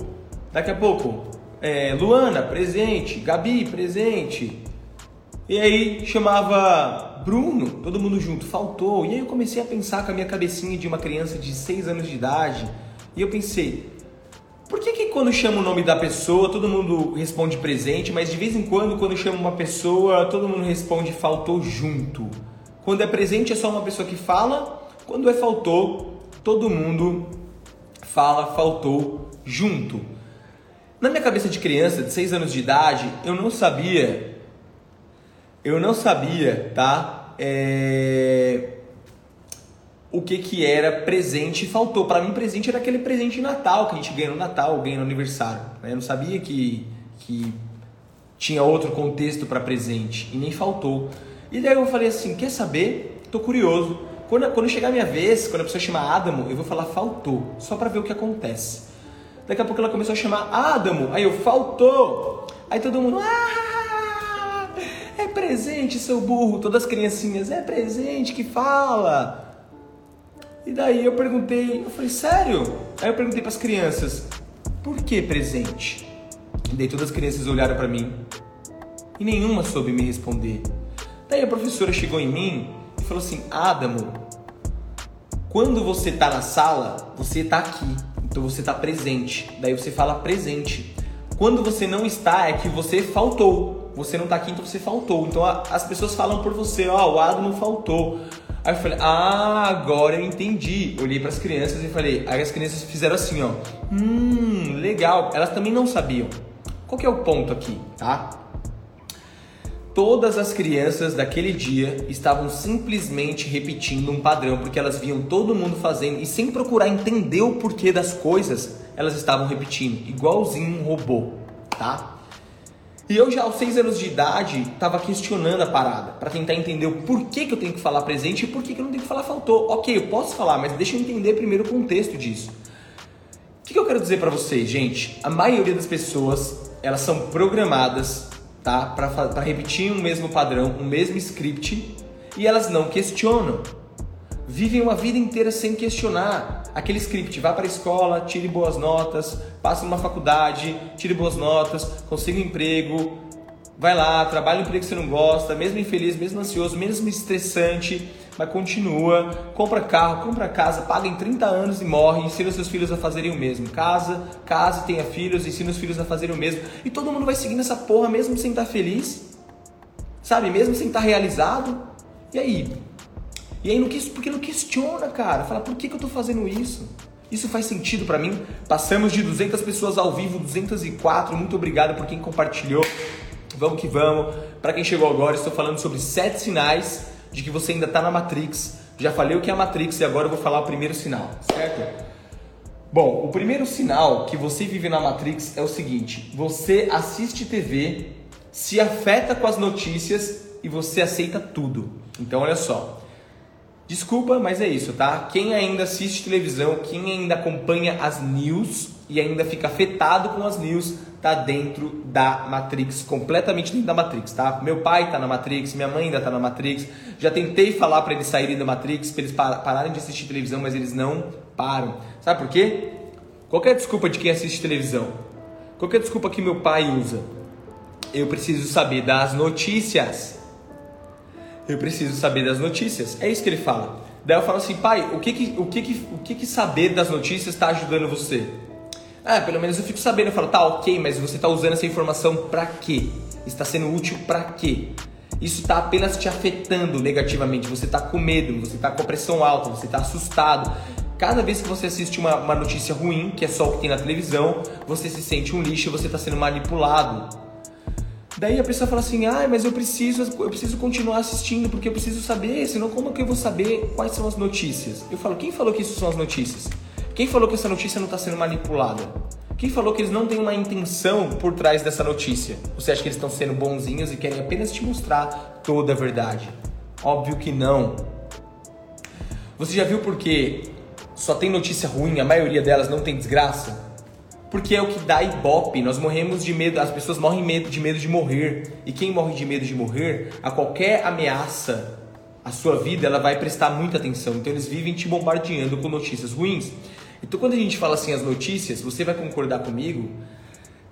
Daqui a pouco, é, Luana, presente, Gabi, presente. E aí chamava Bruno, todo mundo junto, faltou. E aí eu comecei a pensar com a minha cabecinha de uma criança de 6 anos de idade. E eu pensei, por que, que quando chama o nome da pessoa todo mundo responde presente, mas de vez em quando, quando chama uma pessoa, todo mundo responde faltou junto? Quando é presente é só uma pessoa que fala, quando é faltou, todo mundo fala faltou junto. Na minha cabeça de criança, de 6 anos de idade, eu não sabia, eu não sabia, tá? É o que que era presente faltou. Para mim, presente era aquele presente de Natal que a gente ganha no Natal, ganha no aniversário. Né? Eu não sabia que, que tinha outro contexto para presente e nem faltou. E daí eu falei assim, quer saber? Tô curioso. Quando, quando chegar a minha vez, quando a pessoa chamar Adamo, eu vou falar faltou, só para ver o que acontece. Daqui a pouco ela começou a chamar Adamo, aí eu faltou. Aí todo mundo, ah, é presente, seu burro. Todas as criancinhas, é presente que fala. E daí eu perguntei, eu falei, sério? Aí eu perguntei para as crianças, por que presente? E daí todas as crianças olharam para mim e nenhuma soube me responder. Daí a professora chegou em mim e falou assim: Adamo, quando você está na sala, você está aqui, então você está presente. Daí você fala presente. Quando você não está, é que você faltou. Você não está aqui, então você faltou. Então as pessoas falam por você: Ó, oh, o Adamo faltou. Aí eu falei, ah, agora eu entendi. Olhei para as crianças e falei, aí as crianças fizeram assim, ó. Hum, legal. Elas também não sabiam. Qual que é o ponto aqui, tá? Todas as crianças daquele dia estavam simplesmente repetindo um padrão, porque elas viam todo mundo fazendo e sem procurar entender o porquê das coisas, elas estavam repetindo, igualzinho um robô, tá? E eu já aos seis anos de idade estava questionando a parada para tentar entender o porquê que eu tenho que falar presente e por que eu não tenho que falar faltou. Ok, eu posso falar, mas deixa eu entender primeiro o contexto disso. O que, que eu quero dizer para vocês, gente? A maioria das pessoas elas são programadas, tá, para repetir um mesmo padrão, um mesmo script e elas não questionam vivem uma vida inteira sem questionar. Aquele script, vá para a escola, tire boas notas, passe numa faculdade, tire boas notas, consiga um emprego, vai lá, trabalha no emprego que você não gosta, mesmo infeliz, mesmo ansioso, mesmo estressante, mas continua, compra carro, compra casa, paga em 30 anos e morre, ensina seus filhos a fazerem o mesmo. Casa, casa, tenha filhos, ensina os filhos a fazerem o mesmo. E todo mundo vai seguindo essa porra mesmo sem estar feliz. Sabe? Mesmo sem estar realizado. E aí? E aí, não, porque não questiona, cara. Fala, por que, que eu tô fazendo isso? Isso faz sentido para mim? Passamos de 200 pessoas ao vivo, 204. Muito obrigado por quem compartilhou. Vamos que vamos. Para quem chegou agora, estou falando sobre sete sinais de que você ainda está na Matrix. Já falei o que é a Matrix e agora eu vou falar o primeiro sinal, certo? Bom, o primeiro sinal que você vive na Matrix é o seguinte: você assiste TV, se afeta com as notícias e você aceita tudo. Então, olha só. Desculpa, mas é isso, tá? Quem ainda assiste televisão, quem ainda acompanha as news e ainda fica afetado com as news, tá dentro da Matrix, completamente dentro da Matrix, tá? Meu pai tá na Matrix, minha mãe ainda tá na Matrix. Já tentei falar para eles saírem da Matrix, para eles pararem de assistir televisão, mas eles não param. Sabe por quê? Qualquer desculpa de quem assiste televisão, qualquer desculpa que meu pai usa, eu preciso saber das notícias. Eu preciso saber das notícias. É isso que ele fala. Daí eu falo assim, pai, o que que, o que, que, o que, que saber das notícias está ajudando você? Ah, pelo menos eu fico sabendo. Eu falo, tá, ok, mas você está usando essa informação para quê? Está sendo útil para quê? Isso está apenas te afetando negativamente. Você está com medo, você está com pressão alta, você está assustado. Cada vez que você assiste uma, uma notícia ruim, que é só o que tem na televisão, você se sente um lixo, você está sendo manipulado. Daí a pessoa fala assim: "Ah, mas eu preciso, eu preciso continuar assistindo porque eu preciso saber, senão como que eu vou saber quais são as notícias?". Eu falo: "Quem falou que isso são as notícias? Quem falou que essa notícia não está sendo manipulada? Quem falou que eles não têm uma intenção por trás dessa notícia? Você acha que eles estão sendo bonzinhos e querem apenas te mostrar toda a verdade? Óbvio que não. Você já viu por que só tem notícia ruim, a maioria delas não tem desgraça? Porque é o que dá ibope. Nós morremos de medo, as pessoas morrem de medo de morrer. E quem morre de medo de morrer, a qualquer ameaça à sua vida, ela vai prestar muita atenção. Então eles vivem te bombardeando com notícias ruins. Então quando a gente fala assim as notícias, você vai concordar comigo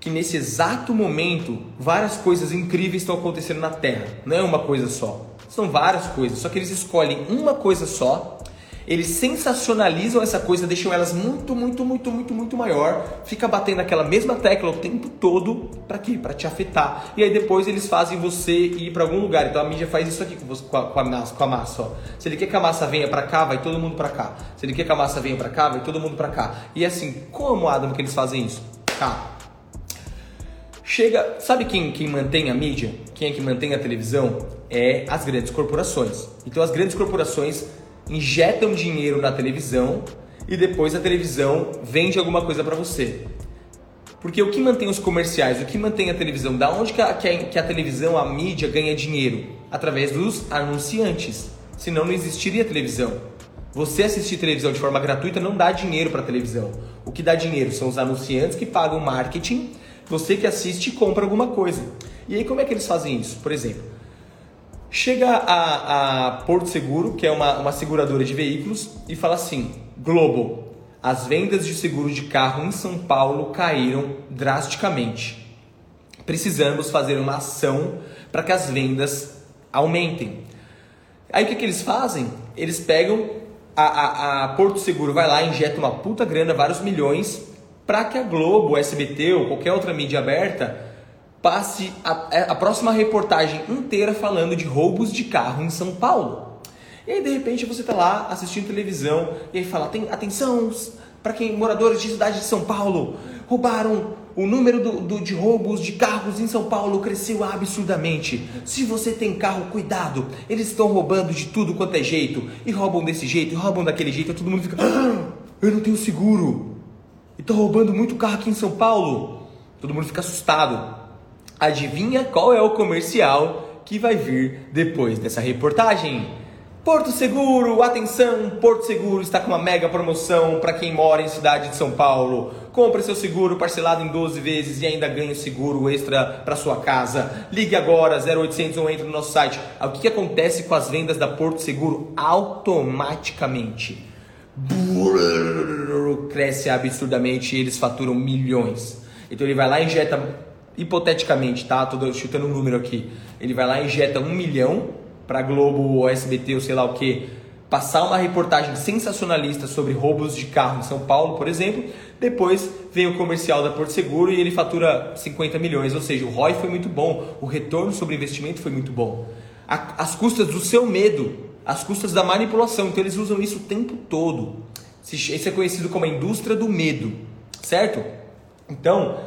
que nesse exato momento várias coisas incríveis estão acontecendo na Terra. Não é uma coisa só. São várias coisas, só que eles escolhem uma coisa só eles sensacionalizam essa coisa, deixam elas muito, muito, muito, muito, muito maior, fica batendo aquela mesma tecla o tempo todo, para quê? Para te afetar. E aí depois eles fazem você ir para algum lugar. Então a mídia faz isso aqui com, você, com, a, com, a, massa, com a massa, ó. Se ele quer que a massa venha para cá, vai todo mundo para cá. Se ele quer que a massa venha para cá, vai todo mundo para cá. E assim, como Adam que eles fazem isso? Tá. Chega, sabe quem, quem mantém a mídia? Quem é que mantém a televisão? É as grandes corporações. Então as grandes corporações injetam dinheiro na televisão e depois a televisão vende alguma coisa para você. Porque o que mantém os comerciais, o que mantém a televisão, da onde que a, que a, televisão, a mídia ganha dinheiro? Através dos anunciantes. Senão não existiria televisão. Você assistir televisão de forma gratuita não dá dinheiro para a televisão. O que dá dinheiro são os anunciantes que pagam marketing, você que assiste compra alguma coisa. E aí como é que eles fazem isso? Por exemplo, Chega a, a Porto Seguro, que é uma, uma seguradora de veículos, e fala assim: Globo, as vendas de seguro de carro em São Paulo caíram drasticamente. Precisamos fazer uma ação para que as vendas aumentem. Aí o que, que eles fazem? Eles pegam a, a, a Porto Seguro, vai lá, injeta uma puta grana, vários milhões, para que a Globo, SBT ou qualquer outra mídia aberta passe a, é, a, próxima reportagem inteira falando de roubos de carro em São Paulo. E aí de repente você está lá assistindo televisão e aí fala: Tem, atenção para quem moradores de cidade de São Paulo roubaram o número do, do, de roubos de carros em São Paulo cresceu absurdamente. Se você tem carro, cuidado. Eles estão roubando de tudo quanto é jeito. E roubam desse jeito, e roubam daquele jeito. E todo mundo fica: ah, Eu não tenho seguro. E estão roubando muito carro aqui em São Paulo. Todo mundo fica assustado. Adivinha qual é o comercial que vai vir depois dessa reportagem? Porto Seguro, atenção! Porto Seguro está com uma mega promoção para quem mora em cidade de São Paulo. Compre seu seguro parcelado em 12 vezes e ainda ganhe seguro extra para sua casa. Ligue agora 0800 ou entre no nosso site. O que, que acontece com as vendas da Porto Seguro? Automaticamente cresce absurdamente e eles faturam milhões. Então ele vai lá e injeta hipoteticamente, tá? Tô chutando um número aqui. Ele vai lá e injeta um milhão para Globo ou SBT ou sei lá o que, passar uma reportagem sensacionalista sobre roubos de carro em São Paulo, por exemplo. Depois vem o comercial da Porto Seguro e ele fatura 50 milhões. Ou seja, o ROI foi muito bom, o retorno sobre investimento foi muito bom. As custas do seu medo, as custas da manipulação. Então eles usam isso o tempo todo. Isso é conhecido como a indústria do medo, certo? Então,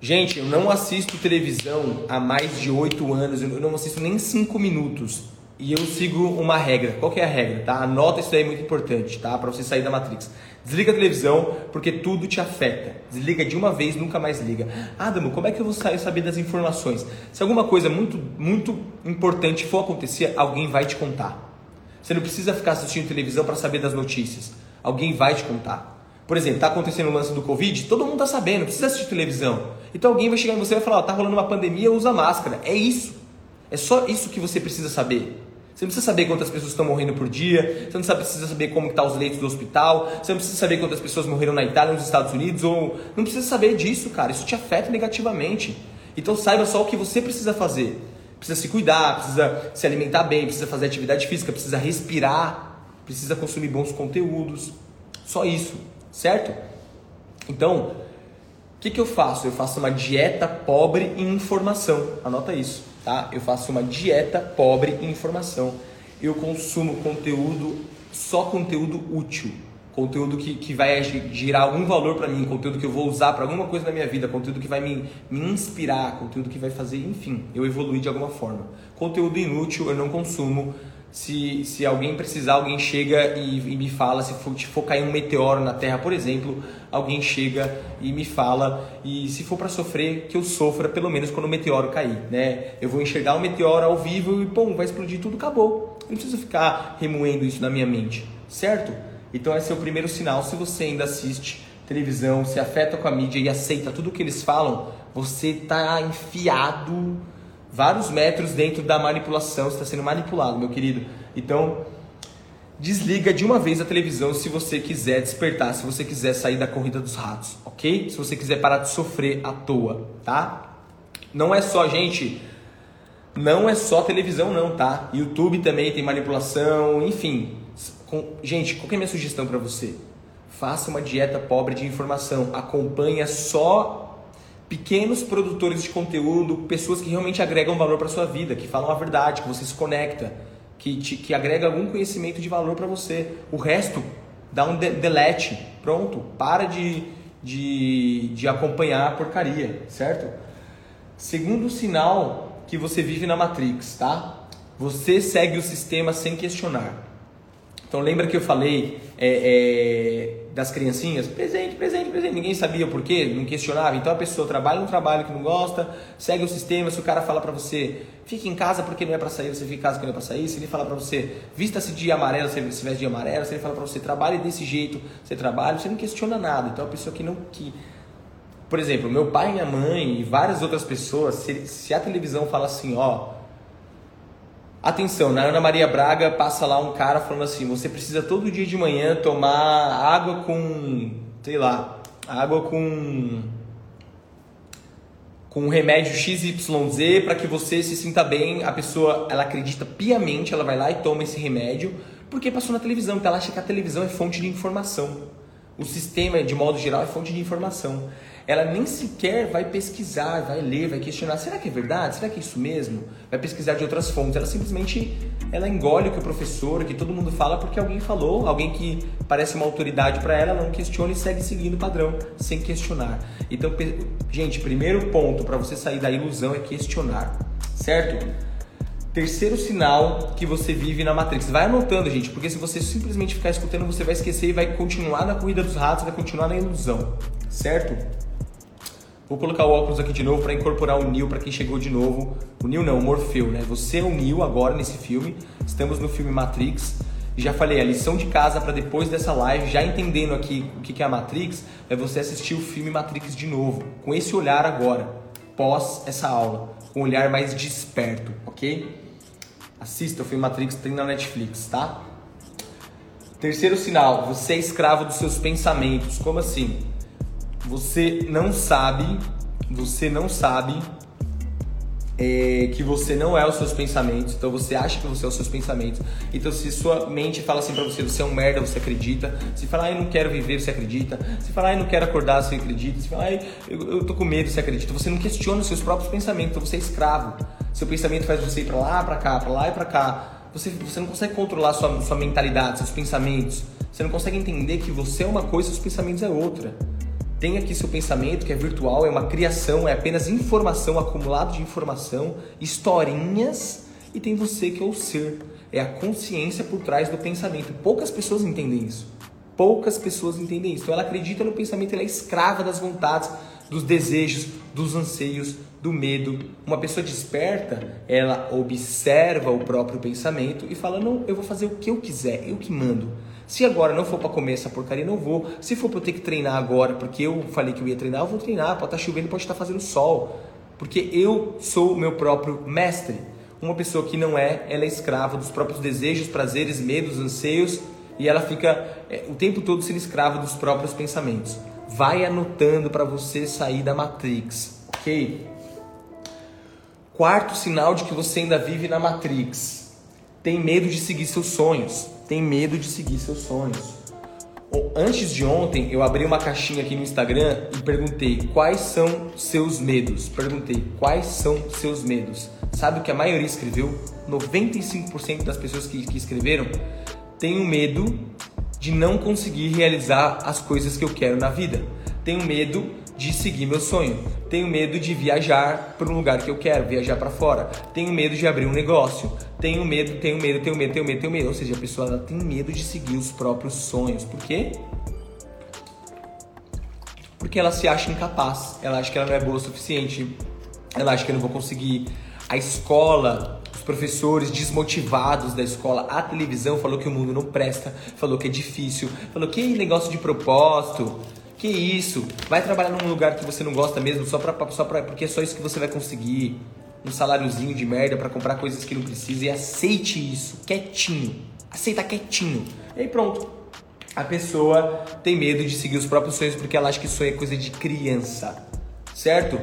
Gente, eu não assisto televisão há mais de 8 anos, eu não assisto nem 5 minutos. E eu sigo uma regra. Qual que é a regra, tá? Anota isso aí, é muito importante, tá? Para você sair da Matrix. Desliga a televisão, porque tudo te afeta. Desliga de uma vez, nunca mais liga. Adamo, como é que eu vou saber das informações? Se alguma coisa muito, muito importante for acontecer, alguém vai te contar. Você não precisa ficar assistindo televisão para saber das notícias. Alguém vai te contar. Por exemplo, está acontecendo o lance do Covid, todo mundo está sabendo, precisa assistir televisão. Então alguém vai chegar em você e vai falar, ó, tá rolando uma pandemia, usa máscara. É isso. É só isso que você precisa saber. Você não precisa saber quantas pessoas estão morrendo por dia, você não precisa saber como estão tá os leitos do hospital, você não precisa saber quantas pessoas morreram na Itália, nos Estados Unidos, ou não precisa saber disso, cara. Isso te afeta negativamente. Então saiba só o que você precisa fazer. Precisa se cuidar, precisa se alimentar bem, precisa fazer atividade física, precisa respirar, precisa consumir bons conteúdos. Só isso certo? Então, o que, que eu faço? Eu faço uma dieta pobre em informação. Anota isso, tá? Eu faço uma dieta pobre em informação. Eu consumo conteúdo, só conteúdo útil. Conteúdo que, que vai gerar algum valor para mim, conteúdo que eu vou usar para alguma coisa na minha vida, conteúdo que vai me, me inspirar, conteúdo que vai fazer, enfim, eu evoluir de alguma forma. Conteúdo inútil eu não consumo se, se alguém precisar, alguém chega e, e, me fala, se for, for cair um meteoro na Terra, por exemplo, alguém chega e me fala, e se for para sofrer, que eu sofra pelo menos quando o meteoro cair, né? Eu vou enxergar o meteoro ao vivo e, pum, vai explodir tudo, acabou. Eu não preciso ficar remoendo isso na minha mente. certo? Então esse é o primeiro sinal. Se você ainda assiste televisão, se afeta com a mídia e aceita tudo que eles falam, você está enfiado vários metros dentro da manipulação, está sendo manipulado, meu querido. Então, desliga de uma vez a televisão se você quiser despertar, se você quiser sair da corrida dos ratos, ok? Se você quiser parar de sofrer à toa, tá? Não é só, gente, não é só televisão não, tá? YouTube também tem manipulação, enfim. Com... Gente, qual é a minha sugestão para você? Faça uma dieta pobre de informação, acompanhe só pequenos produtores de conteúdo, pessoas que realmente agregam valor para sua vida, que falam a verdade, que você se conecta, que, te, que agrega algum conhecimento de valor para você. O resto, dá um de delete, pronto, para de, de, de acompanhar a porcaria, certo? Segundo sinal que você vive na Matrix, tá? Você segue o sistema sem questionar. Então lembra que eu falei é, é, das criancinhas? Presente, presente, presente. Ninguém sabia o porquê, não questionava. Então a pessoa trabalha um trabalho que não gosta, segue o sistema. Se o cara fala para você, fique em casa porque não é para sair, você fica em casa porque não é para sair. Se ele fala para você, vista-se de amarelo, você se veste de amarelo. Se ele fala para você, trabalhe desse jeito, você trabalha, você não questiona nada. Então a pessoa que não... Que... Por exemplo, meu pai, minha mãe e várias outras pessoas, se, se a televisão fala assim, ó Atenção, na Ana Maria Braga passa lá um cara falando assim: você precisa todo dia de manhã tomar água com, sei lá, água com com um remédio XYZ para que você se sinta bem. A pessoa, ela acredita piamente, ela vai lá e toma esse remédio porque passou na televisão, então ela acha que a televisão é fonte de informação. O sistema, de modo geral, é fonte de informação ela nem sequer vai pesquisar, vai ler, vai questionar, será que é verdade? Será que é isso mesmo? Vai pesquisar de outras fontes. Ela simplesmente ela engole o que o professor, o que todo mundo fala porque alguém falou, alguém que parece uma autoridade para ela, não questiona e segue seguindo o padrão, sem questionar. Então, gente, primeiro ponto para você sair da ilusão é questionar, certo? Terceiro sinal que você vive na Matrix. Vai anotando, gente, porque se você simplesmente ficar escutando, você vai esquecer e vai continuar na corrida dos ratos, vai continuar na ilusão, certo? Vou colocar o óculos aqui de novo para incorporar o Neo para quem chegou de novo. O Neo não, o Morfeu, né? Você é o Neo agora nesse filme. Estamos no filme Matrix. Já falei, a lição de casa para depois dessa live, já entendendo aqui o que é a Matrix, é você assistir o filme Matrix de novo, com esse olhar agora, pós essa aula, com um olhar mais desperto, ok? Assista o filme Matrix, tem na Netflix, tá? Terceiro sinal, você é escravo dos seus pensamentos. Como assim? Você não sabe, você não sabe é, que você não é os seus pensamentos, então você acha que você é os seus pensamentos. Então, se sua mente fala assim pra você, você é um merda, você acredita. Se falar, eu não quero viver, você acredita. Se falar, eu não quero acordar, você acredita. Se falar, eu, eu tô com medo, você acredita. Você não questiona os seus próprios pensamentos, então você é escravo. Seu pensamento faz você ir pra lá, pra cá, pra lá e pra cá. Você, você não consegue controlar sua, sua mentalidade, seus pensamentos. Você não consegue entender que você é uma coisa e seus pensamentos é outra. Tem aqui seu pensamento que é virtual, é uma criação, é apenas informação, acumulado de informação, historinhas, e tem você que é o ser, é a consciência por trás do pensamento. Poucas pessoas entendem isso. Poucas pessoas entendem isso. Então ela acredita no pensamento, ela é escrava das vontades, dos desejos, dos anseios, do medo. Uma pessoa desperta, ela observa o próprio pensamento e fala: "Não, eu vou fazer o que eu quiser, eu que mando". Se agora não for para comer essa porcaria, não vou. Se for para eu ter que treinar agora, porque eu falei que eu ia treinar, eu vou treinar. Pode estar tá chovendo, pode estar tá fazendo sol. Porque eu sou o meu próprio mestre. Uma pessoa que não é, ela é escrava dos próprios desejos, prazeres, medos, anseios e ela fica é, o tempo todo sendo escrava dos próprios pensamentos. Vai anotando para você sair da Matrix, ok? Quarto sinal de que você ainda vive na Matrix. Tem medo de seguir seus sonhos tem medo de seguir seus sonhos. Antes de ontem, eu abri uma caixinha aqui no Instagram e perguntei quais são seus medos. Perguntei quais são seus medos. Sabe o que a maioria escreveu? 95% das pessoas que, que escreveram tenho medo de não conseguir realizar as coisas que eu quero na vida. Tenho medo de seguir meu sonho. Tenho medo de viajar para um lugar que eu quero, viajar para fora. Tenho medo de abrir um negócio. Tenho medo, tenho medo, tenho medo, tenho medo, tenho medo. Ou seja, a pessoa ela tem medo de seguir os próprios sonhos. Por quê? Porque ela se acha incapaz. Ela acha que ela não é boa o suficiente. Ela acha que eu não vou conseguir. A escola, professores desmotivados da escola, a televisão falou que o mundo não presta, falou que é difícil, falou que negócio de propósito, que isso, vai trabalhar num lugar que você não gosta mesmo, só pra, só pra, porque é só isso que você vai conseguir, um saláriozinho de merda para comprar coisas que não precisa e aceite isso, quietinho, aceita quietinho, e aí pronto. A pessoa tem medo de seguir os próprios sonhos porque ela acha que sonho é coisa de criança, certo?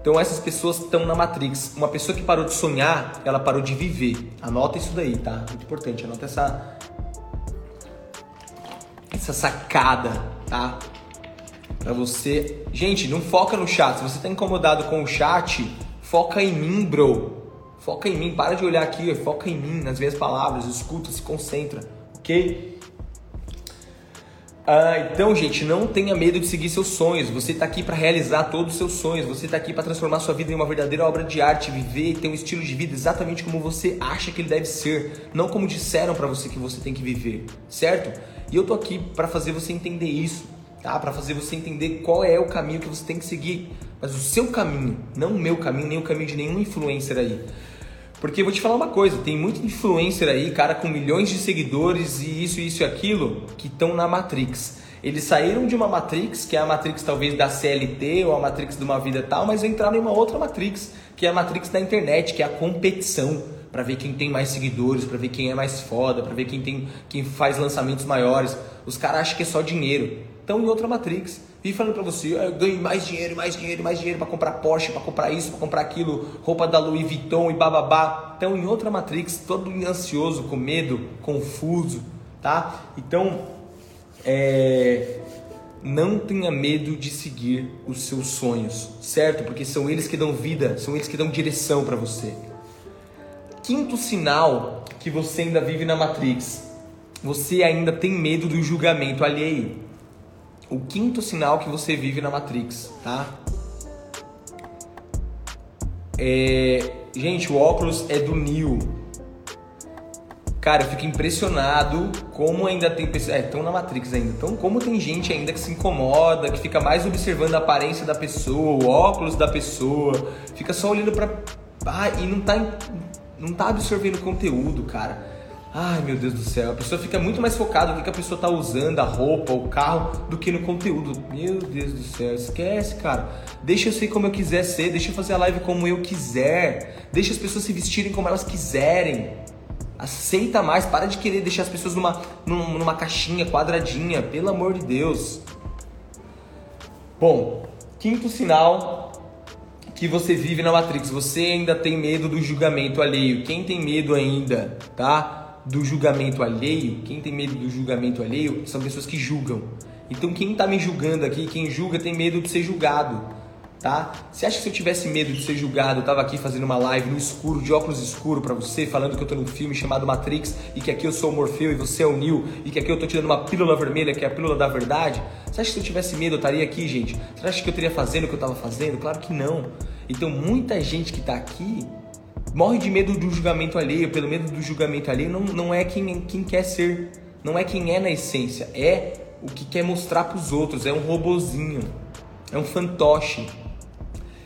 Então essas pessoas estão na Matrix. Uma pessoa que parou de sonhar, ela parou de viver. Anota isso daí, tá? Muito importante. Anota essa essa sacada, tá? Para você, gente, não foca no chat. Se você tá incomodado com o chat, foca em mim, bro. Foca em mim. Para de olhar aqui, foca em mim, nas minhas palavras. Escuta, se concentra, ok? Ah, então, gente, não tenha medo de seguir seus sonhos. Você está aqui para realizar todos os seus sonhos. Você está aqui para transformar sua vida em uma verdadeira obra de arte, viver e ter um estilo de vida exatamente como você acha que ele deve ser, não como disseram para você que você tem que viver, certo? E eu tô aqui para fazer você entender isso, tá? Para fazer você entender qual é o caminho que você tem que seguir, mas o seu caminho, não o meu caminho, nem o caminho de nenhum influencer aí. Porque vou te falar uma coisa, tem muito influencer aí, cara com milhões de seguidores e isso, isso e aquilo, que estão na Matrix. Eles saíram de uma Matrix, que é a Matrix talvez da CLT ou a Matrix de uma vida tal, mas entraram em uma outra Matrix, que é a Matrix da internet, que é a competição, para ver quem tem mais seguidores, para ver quem é mais foda, para ver quem tem quem faz lançamentos maiores. Os caras acham que é só dinheiro. Estão em outra Matrix. E falando para você, eu ganho mais dinheiro, mais dinheiro, mais dinheiro para comprar Porsche, para comprar isso, para comprar aquilo, roupa da Louis Vuitton e bababá. Então, em outra Matrix, todo ansioso, com medo, confuso, tá? Então, é... não tenha medo de seguir os seus sonhos, certo? Porque são eles que dão vida, são eles que dão direção para você. Quinto sinal que você ainda vive na Matrix, você ainda tem medo do julgamento alheio o quinto sinal que você vive na Matrix, tá? É... Gente, o óculos é do Neo. Cara, eu fico impressionado como ainda tem pessoas. É, estão na Matrix ainda. Então, como tem gente ainda que se incomoda, que fica mais observando a aparência da pessoa, o óculos da pessoa, fica só olhando pra. Ah, e não tá, não tá absorvendo conteúdo, cara. Ai meu Deus do céu, a pessoa fica muito mais focada no que a pessoa tá usando, a roupa, o carro, do que no conteúdo. Meu Deus do céu, esquece, cara. Deixa eu ser como eu quiser ser, deixa eu fazer a live como eu quiser, deixa as pessoas se vestirem como elas quiserem. Aceita mais, para de querer deixar as pessoas numa, numa caixinha quadradinha, pelo amor de Deus. Bom, quinto sinal que você vive na Matrix, você ainda tem medo do julgamento alheio. Quem tem medo ainda, tá? Do julgamento alheio, quem tem medo do julgamento alheio são pessoas que julgam. Então quem está me julgando aqui, quem julga tem medo de ser julgado, tá? Você acha que se eu tivesse medo de ser julgado, eu tava aqui fazendo uma live no escuro, de óculos escuro para você, falando que eu tô num filme chamado Matrix e que aqui eu sou o Morfeu e você é o Neo e que aqui eu tô tirando uma pílula vermelha, que é a pílula da verdade? Você acha que se eu tivesse medo eu estaria aqui, gente? Você acha que eu teria fazendo o que eu tava fazendo? Claro que não. Então muita gente que tá aqui morre de medo do julgamento alheio, pelo medo do julgamento alheio, não, não é quem, quem quer ser, não é quem é na essência, é o que quer mostrar para os outros, é um robozinho, é um fantoche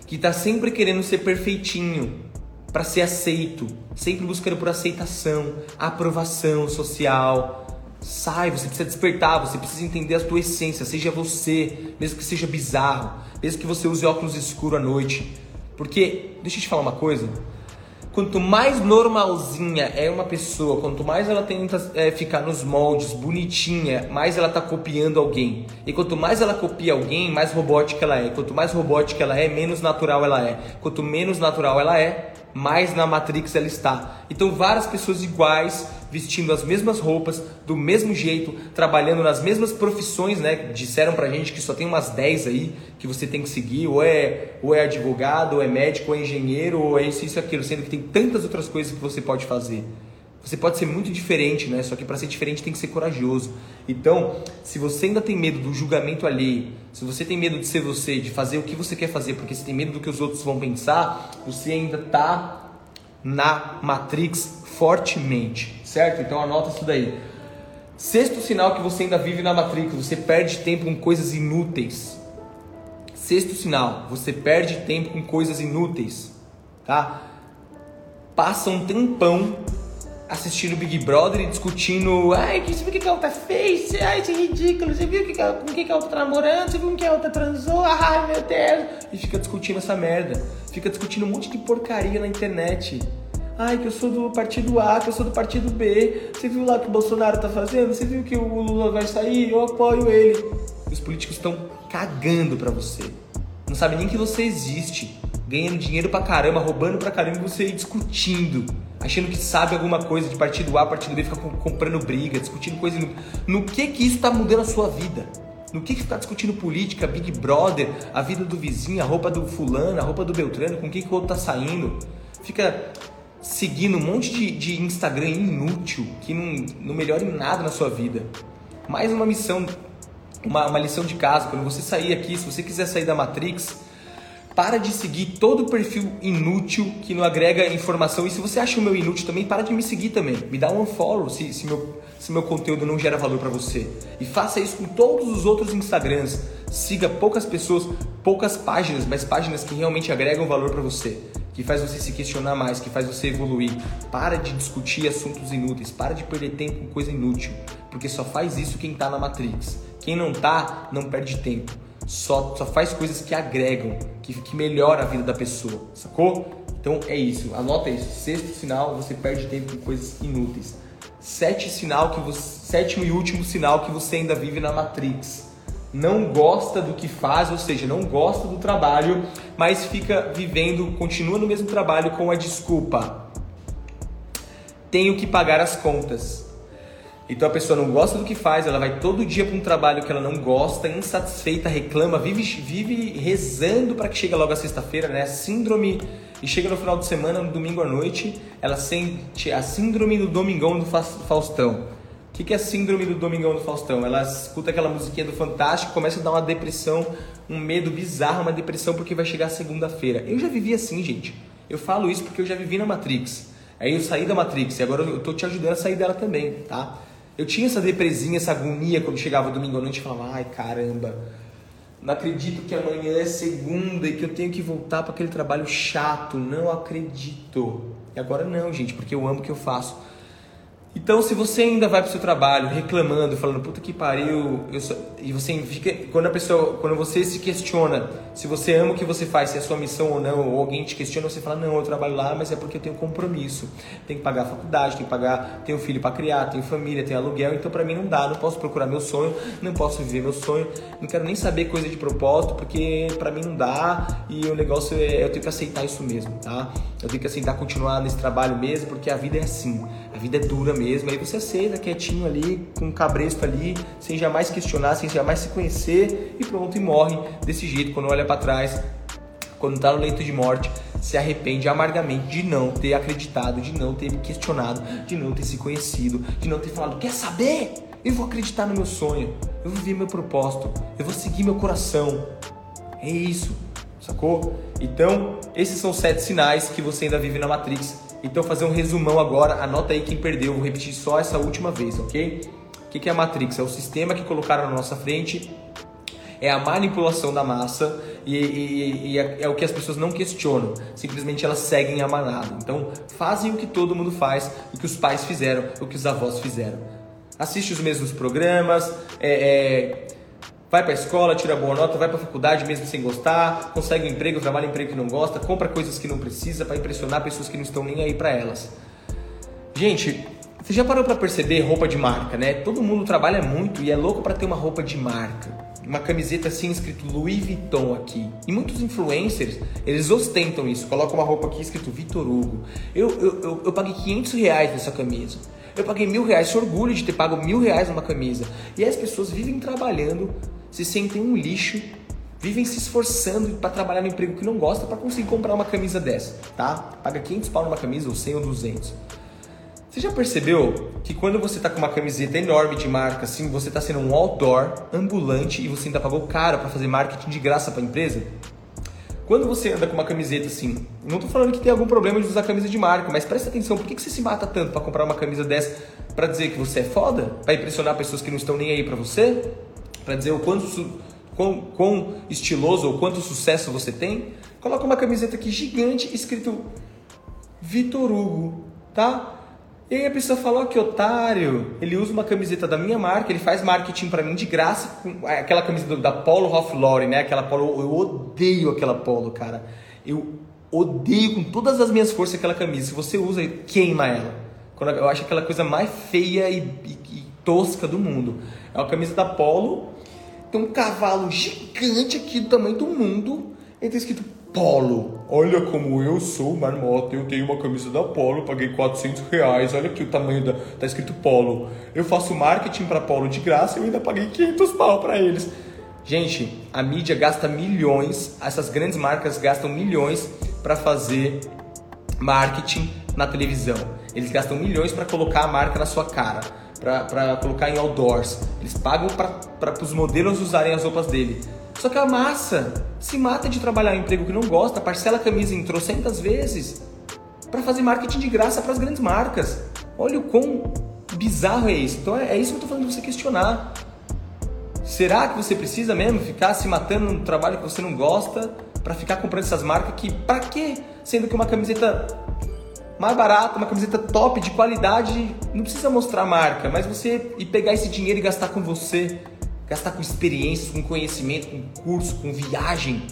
que está sempre querendo ser perfeitinho para ser aceito, sempre buscando por aceitação, aprovação social. Sai, você precisa despertar, você precisa entender a tua essência, seja você, mesmo que seja bizarro, mesmo que você use óculos escuros à noite. Porque, deixa eu te falar uma coisa, Quanto mais normalzinha é uma pessoa, quanto mais ela tenta é, ficar nos moldes, bonitinha, mais ela está copiando alguém. E quanto mais ela copia alguém, mais robótica ela é. Quanto mais robótica ela é, menos natural ela é. Quanto menos natural ela é, mais na Matrix ela está. Então, várias pessoas iguais, vestindo as mesmas roupas, do mesmo jeito, trabalhando nas mesmas profissões, né? Disseram pra gente que só tem umas 10 aí que você tem que seguir, ou é, ou é advogado, ou é médico, ou é engenheiro, ou é isso, isso, aquilo, sendo que tem tantas outras coisas que você pode fazer. Você pode ser muito diferente, né? Só que para ser diferente tem que ser corajoso. Então, se você ainda tem medo do julgamento alheio, se você tem medo de ser você, de fazer o que você quer fazer, porque você tem medo do que os outros vão pensar, você ainda tá na Matrix fortemente, certo? Então anota isso daí. Sexto sinal que você ainda vive na Matrix, você perde tempo com coisas inúteis. Sexto sinal, você perde tempo com coisas inúteis, tá? passa um tempão assistindo Big Brother e discutindo. Ai, você viu o que a outra fez? Ai, isso é ridículo. Você viu que, com quem que a outra tá namorando? Você viu com quem a outra transou? Ai, meu Deus. E fica discutindo essa merda. Fica discutindo um monte de porcaria na internet. Ai, que eu sou do partido A, que eu sou do partido B. Você viu lá o que o Bolsonaro tá fazendo? Você viu que o Lula vai sair? Eu apoio ele. Os políticos estão cagando pra você. Não sabe nem que você existe. Ganhando dinheiro pra caramba, roubando pra caramba e você discutindo. Achando que sabe alguma coisa de partido A, partido B, fica comprando briga, discutindo coisa. No, no que que isso tá mudando a sua vida? No que que tá discutindo política, Big Brother, a vida do vizinho, a roupa do fulano, a roupa do Beltrano, com quem que o outro tá saindo? Fica seguindo um monte de, de Instagram inútil que não, não melhora em nada na sua vida. Mais uma missão, uma, uma lição de casa. Quando você sair aqui, se você quiser sair da Matrix, para de seguir todo perfil inútil que não agrega informação. E se você acha o meu inútil também, para de me seguir também. Me dá um unfollow se, se, meu, se meu conteúdo não gera valor para você. E faça isso com todos os outros Instagrams. Siga poucas pessoas, poucas páginas, mas páginas que realmente agregam valor para você que faz você se questionar mais, que faz você evoluir. Para de discutir assuntos inúteis, para de perder tempo com coisa inútil, porque só faz isso quem está na Matrix. Quem não tá, não perde tempo. Só, só faz coisas que agregam, que, que melhora a vida da pessoa, sacou? Então é isso, anota isso. Sexto sinal, você perde tempo com coisas inúteis. Sete sinal que você, sétimo e último sinal que você ainda vive na Matrix não gosta do que faz, ou seja, não gosta do trabalho, mas fica vivendo, continua no mesmo trabalho com a desculpa: tenho que pagar as contas. Então a pessoa não gosta do que faz, ela vai todo dia para um trabalho que ela não gosta, insatisfeita, reclama, vive, vive rezando para que chegue logo a sexta-feira, né? Síndrome e chega no final de semana, no domingo à noite, ela sente a síndrome do domingão do Faustão. O que, que é a síndrome do Domingão do Faustão? Ela escuta aquela musiquinha do Fantástico, começa a dar uma depressão, um medo bizarro, uma depressão porque vai chegar segunda-feira. Eu já vivi assim, gente. Eu falo isso porque eu já vivi na Matrix. Aí eu saí da Matrix e agora eu tô te ajudando a sair dela também, tá? Eu tinha essa depresinha, essa agonia quando chegava domingo à noite e falava, ai caramba, não acredito que amanhã é segunda e que eu tenho que voltar para aquele trabalho chato. Não acredito. E agora não, gente, porque eu amo o que eu faço. Então, se você ainda vai para o seu trabalho reclamando, falando puta que pariu, e você fica quando a pessoa, quando você se questiona se você ama o que você faz, se é sua missão ou não, ou alguém te questiona, você fala não, eu trabalho lá, mas é porque eu tenho compromisso, tenho que pagar a faculdade, tenho que pagar, tenho filho para criar, tenho família, tenho aluguel, então para mim não dá, não posso procurar meu sonho, não posso viver meu sonho, não quero nem saber coisa de propósito, porque para mim não dá e o negócio é eu tenho que aceitar isso mesmo, tá? Eu tenho que aceitar continuar nesse trabalho mesmo, porque a vida é assim, a vida é dura mesmo mesmo. Aí você aceita quietinho ali, com um cabresto ali, sem jamais questionar, sem jamais se conhecer e pronto, e morre desse jeito. Quando olha para trás, quando está no leito de morte, se arrepende amargamente de não ter acreditado, de não ter questionado, de não ter se conhecido, de não ter falado: quer saber? Eu vou acreditar no meu sonho, eu vou viver meu propósito, eu vou seguir meu coração. É isso, sacou? Então, esses são sete sinais que você ainda vive na Matrix então, fazer um resumão agora, anota aí quem perdeu, vou repetir só essa última vez, ok? O que é a Matrix? É o sistema que colocaram na nossa frente, é a manipulação da massa e, e, e é, é, o que as pessoas não questionam, simplesmente elas seguem a manada. Então, fazem o que todo mundo faz, o que os pais fizeram, o que os avós fizeram. Assiste os mesmos programas, é, é Vai para a escola, tira boa nota, vai para a faculdade mesmo sem gostar, consegue um emprego, trabalha em emprego que não gosta, compra coisas que não precisa para impressionar pessoas que não estão nem aí para elas. Gente, você já parou para perceber roupa de marca, né? Todo mundo trabalha muito e é louco para ter uma roupa de marca. Uma camiseta assim escrito Louis Vuitton aqui. E muitos influencers, eles ostentam isso. Colocam uma roupa aqui escrito Vitor Hugo. Eu, eu, eu, eu paguei 500 reais nessa camisa. Eu paguei mil reais. Orgulho de ter pago mil reais numa camisa. E as pessoas vivem trabalhando se sentem um lixo, vivem se esforçando para trabalhar no emprego que não gosta para conseguir comprar uma camisa dessa, tá? Paga 500 pau numa camisa ou 100 ou 200. Você já percebeu que quando você tá com uma camiseta enorme de marca, assim, você tá sendo um outdoor ambulante e você ainda pagou caro para fazer marketing de graça para a empresa? Quando você anda com uma camiseta assim, não tô falando que tem algum problema de usar camisa de marca, mas presta atenção, por que, que você se mata tanto para comprar uma camisa dessa para dizer que você é foda? Para impressionar pessoas que não estão nem aí para você? Para dizer o quanto quão, quão estiloso ou quanto sucesso você tem, coloca uma camiseta aqui gigante escrito Vitor Hugo, tá? E aí a pessoa falou que otário, ele usa uma camiseta da minha marca, ele faz marketing para mim de graça, com aquela camiseta da Polo Ralph Lauren, né? Aquela Polo, eu odeio aquela Polo, cara. Eu odeio com todas as minhas forças aquela camisa. Se você usa, queima ela. Eu acho aquela coisa mais feia e, e, e tosca do mundo. É uma camisa da Polo, tem um cavalo gigante aqui do tamanho do mundo, e tem escrito Polo. Olha como eu sou marmota, eu tenho uma camisa da Polo, paguei 400 reais, olha aqui o tamanho da... tá escrito Polo. Eu faço marketing para Polo de graça e eu ainda paguei 500 pau para eles. Gente, a mídia gasta milhões, essas grandes marcas gastam milhões para fazer marketing na televisão. Eles gastam milhões para colocar a marca na sua cara, para colocar em outdoors. Eles pagam para os modelos usarem as roupas dele. Só que a massa se mata de trabalhar em um emprego que não gosta, parcela a camisa em trocentas vezes para fazer marketing de graça para as grandes marcas. Olha o quão bizarro é isso. Então é, é isso que eu estou falando de você questionar. Será que você precisa mesmo ficar se matando num trabalho que você não gosta para ficar comprando essas marcas que para quê? Sendo que uma camiseta mais barata, uma camiseta top de qualidade, não precisa mostrar a marca, mas você e pegar esse dinheiro e gastar com você gastar com experiências, com conhecimento, com curso, com viagem,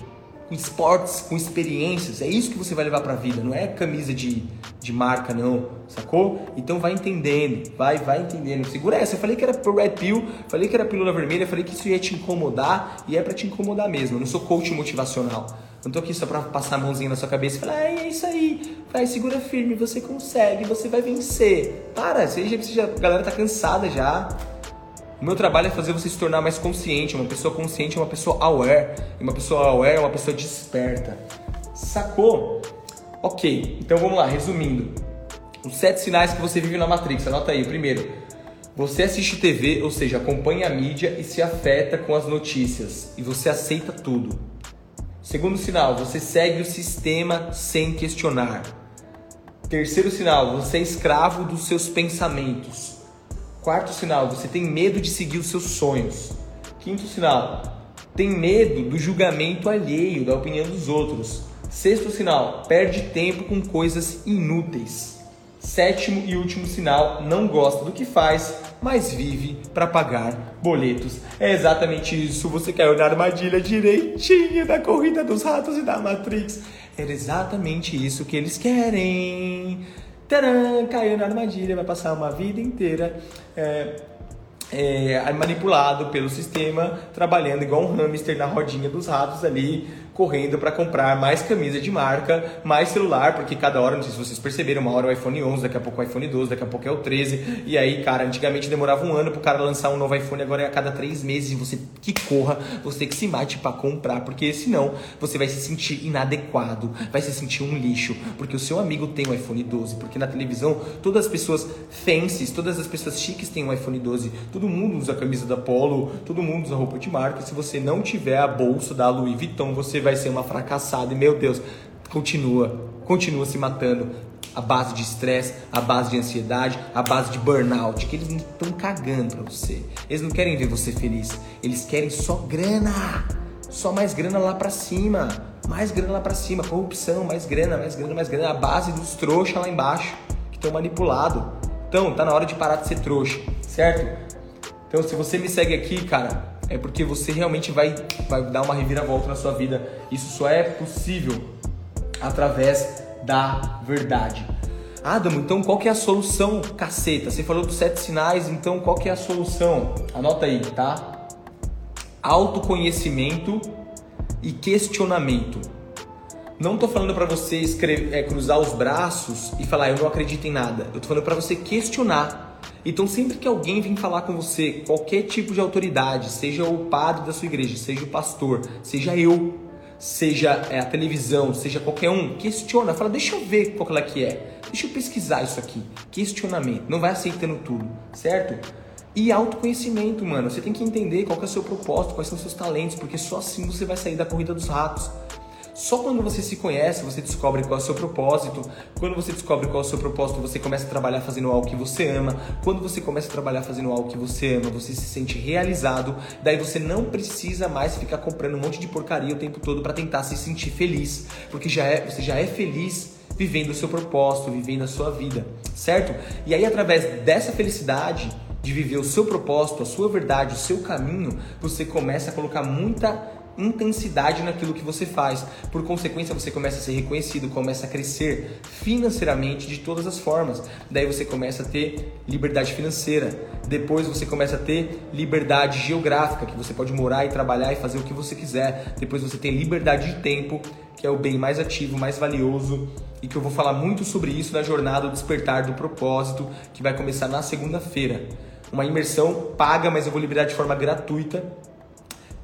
com esportes, com experiências. É isso que você vai levar para a vida, não é camisa de, de marca, não, sacou? Então vai entendendo, vai, vai entendendo. Segura essa. Eu falei que era pro Red Pill, falei que era pílula vermelha, falei que isso ia te incomodar e é para te incomodar mesmo. Eu não sou coach motivacional. Não tô aqui só pra passar a mãozinha na sua cabeça e falar, é isso aí, vai, segura firme, você consegue, você vai vencer. Para, já, já, a galera tá cansada já. O meu trabalho é fazer você se tornar mais consciente. Uma pessoa consciente é uma pessoa aware. E uma pessoa aware é uma pessoa desperta. Sacou? Ok, então vamos lá, resumindo. Os sete sinais que você vive na Matrix. Anota aí. Primeiro, você assiste TV, ou seja, acompanha a mídia e se afeta com as notícias. E você aceita tudo. Segundo sinal, você segue o sistema sem questionar. Terceiro sinal, você é escravo dos seus pensamentos. Quarto sinal, você tem medo de seguir os seus sonhos. Quinto sinal, tem medo do julgamento alheio, da opinião dos outros. Sexto sinal, perde tempo com coisas inúteis. Sétimo e último sinal, não gosta do que faz, mas vive para pagar boletos. É exatamente isso. Você caiu na armadilha direitinho da corrida dos ratos e da Matrix. Era exatamente isso que eles querem. Tcharam, caiu na armadilha, vai passar uma vida inteira é, é, manipulado pelo sistema, trabalhando igual um hamster na rodinha dos ratos ali, correndo para comprar mais camisa de marca, mais celular, porque cada hora, não sei se vocês perceberam, uma hora é o iPhone 11, daqui a pouco é o iPhone 12, daqui a pouco é o 13. E aí, cara, antigamente demorava um ano pro cara lançar um novo iPhone, agora é a cada três meses. E você que corra, você que se mate para comprar, porque senão você vai se sentir inadequado, vai se sentir um lixo, porque o seu amigo tem um iPhone 12, porque na televisão todas as pessoas fancies, todas as pessoas chiques têm um iPhone 12, todo mundo usa a camisa da Polo, todo mundo usa roupa de marca. Se você não tiver a bolsa da Louis Vuitton, você vai ser uma fracassada. E meu Deus, continua, continua se matando. A base de estresse, a base de ansiedade, a base de burnout, que eles não estão cagando pra você. Eles não querem ver você feliz. Eles querem só grana. Só mais grana lá pra cima. Mais grana lá pra cima. Corrupção, mais grana, mais grana, mais grana. A base dos trouxas lá embaixo, que estão manipulados. Então, tá na hora de parar de ser trouxa, certo? Então, se você me segue aqui, cara, é porque você realmente vai, vai dar uma reviravolta na sua vida. Isso só é possível através da verdade. Adamo, então qual que é a solução, caceta? Você falou dos sete sinais, então qual que é a solução? Anota aí, tá? Autoconhecimento e questionamento. Não tô falando para você escrever, é, cruzar os braços e falar eu não acredito em nada. Eu tô falando para você questionar então, sempre que alguém vem falar com você, qualquer tipo de autoridade, seja o padre da sua igreja, seja o pastor, seja eu, seja é, a televisão, seja qualquer um, questiona, fala, deixa eu ver qual que é, deixa eu pesquisar isso aqui. Questionamento, não vai aceitando tudo, certo? E autoconhecimento, mano. Você tem que entender qual que é o seu propósito, quais são os seus talentos, porque só assim você vai sair da corrida dos ratos. Só quando você se conhece, você descobre qual é o seu propósito. Quando você descobre qual é o seu propósito, você começa a trabalhar fazendo algo que você ama. Quando você começa a trabalhar fazendo algo que você ama, você se sente realizado. Daí você não precisa mais ficar comprando um monte de porcaria o tempo todo para tentar se sentir feliz, porque já é, você já é feliz vivendo o seu propósito, vivendo a sua vida, certo? E aí, através dessa felicidade de viver o seu propósito, a sua verdade, o seu caminho, você começa a colocar muita intensidade naquilo que você faz. Por consequência, você começa a ser reconhecido, começa a crescer financeiramente de todas as formas. Daí você começa a ter liberdade financeira. Depois você começa a ter liberdade geográfica, que você pode morar e trabalhar e fazer o que você quiser. Depois você tem liberdade de tempo, que é o bem mais ativo, mais valioso e que eu vou falar muito sobre isso na jornada despertar do propósito, que vai começar na segunda-feira. Uma imersão paga, mas eu vou liberar de forma gratuita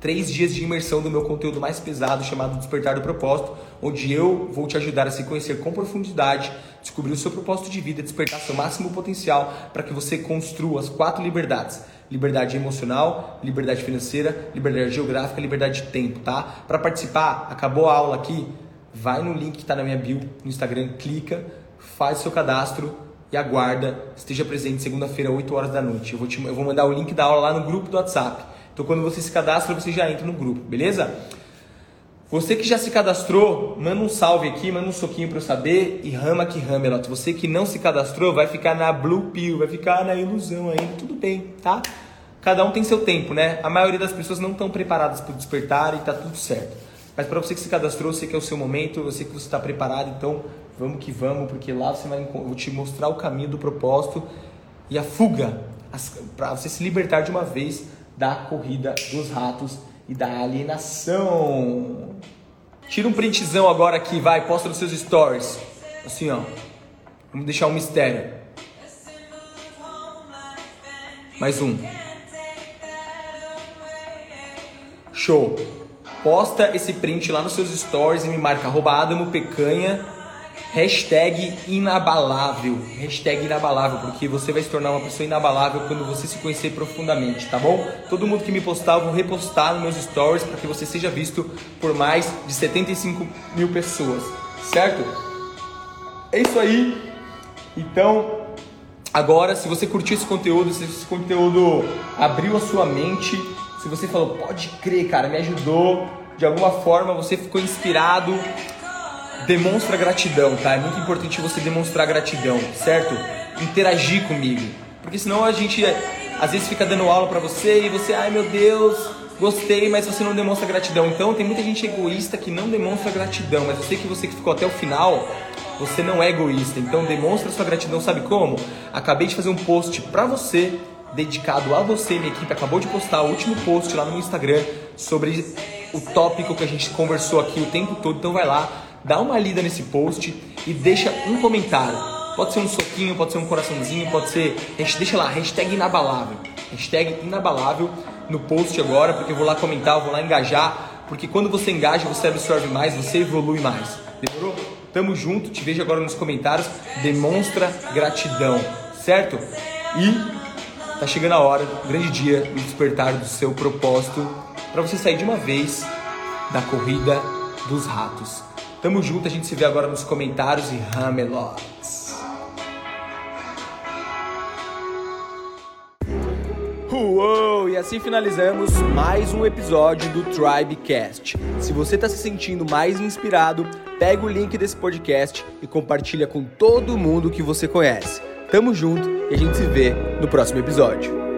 três dias de imersão do meu conteúdo mais pesado chamado Despertar do Propósito, onde eu vou te ajudar a se conhecer com profundidade, descobrir o seu propósito de vida, despertar seu máximo potencial para que você construa as quatro liberdades. Liberdade emocional, liberdade financeira, liberdade geográfica, liberdade de tempo, tá? Para participar, acabou a aula aqui, vai no link que está na minha bio no Instagram, clica, faz seu cadastro e aguarda, esteja presente segunda-feira, 8 horas da noite. Eu vou, te, eu vou mandar o link da aula lá no grupo do WhatsApp. Então quando você se cadastra, você já entra no grupo, beleza? Você que já se cadastrou, manda um salve aqui, manda um soquinho para eu saber e rama que Ramelot. Você que não se cadastrou, vai ficar na Blue Pill, vai ficar na ilusão ainda, tudo bem, tá? Cada um tem seu tempo, né? A maioria das pessoas não estão preparadas para despertar e tá tudo certo. Mas para você que se cadastrou, eu sei que é o seu momento, eu sei que você está preparado, então vamos que vamos, porque lá você vai eu vou te mostrar o caminho do propósito e a fuga, para você se libertar de uma vez da corrida dos ratos e da alienação. Tira um printzão agora aqui, vai, posta nos seus stories. Assim, ó. Vamos deixar um mistério. Mais um. Show. Posta esse print lá nos seus stories e me marca arroba Adamo Pecanha Hashtag inabalável. Hashtag inabalável, porque você vai se tornar uma pessoa inabalável quando você se conhecer profundamente, tá bom? Todo mundo que me postar, eu vou repostar nos meus stories para que você seja visto por mais de 75 mil pessoas, certo? É isso aí. Então, agora, se você curtiu esse conteúdo, se esse conteúdo abriu a sua mente, se você falou, pode crer, cara, me ajudou, de alguma forma você ficou inspirado demonstra gratidão, tá? É muito importante você demonstrar gratidão, certo? Interagir comigo. Porque senão a gente às vezes fica dando aula para você e você, ai meu Deus, gostei, mas você não demonstra gratidão. Então tem muita gente egoísta que não demonstra gratidão, mas eu sei que você que ficou até o final, você não é egoísta. Então demonstra sua gratidão, sabe como? Acabei de fazer um post para você dedicado a você, minha equipe acabou de postar o último post lá no Instagram sobre o tópico que a gente conversou aqui o tempo todo. Então vai lá, dá uma lida nesse post e deixa um comentário. Pode ser um soquinho, pode ser um coraçãozinho, pode ser. Deixa lá, hashtag inabalável. Hashtag inabalável no post agora, porque eu vou lá comentar, eu vou lá engajar. Porque quando você engaja, você absorve mais, você evolui mais. Demorou? Tamo junto, te vejo agora nos comentários. Demonstra gratidão, certo? E tá chegando a hora, grande dia do despertar do seu propósito para você sair de uma vez da corrida dos ratos. Tamo junto, a gente se vê agora nos comentários e Ramelots. Uou! E assim finalizamos mais um episódio do Tribecast. Se você está se sentindo mais inspirado, pega o link desse podcast e compartilha com todo mundo que você conhece. Tamo junto e a gente se vê no próximo episódio.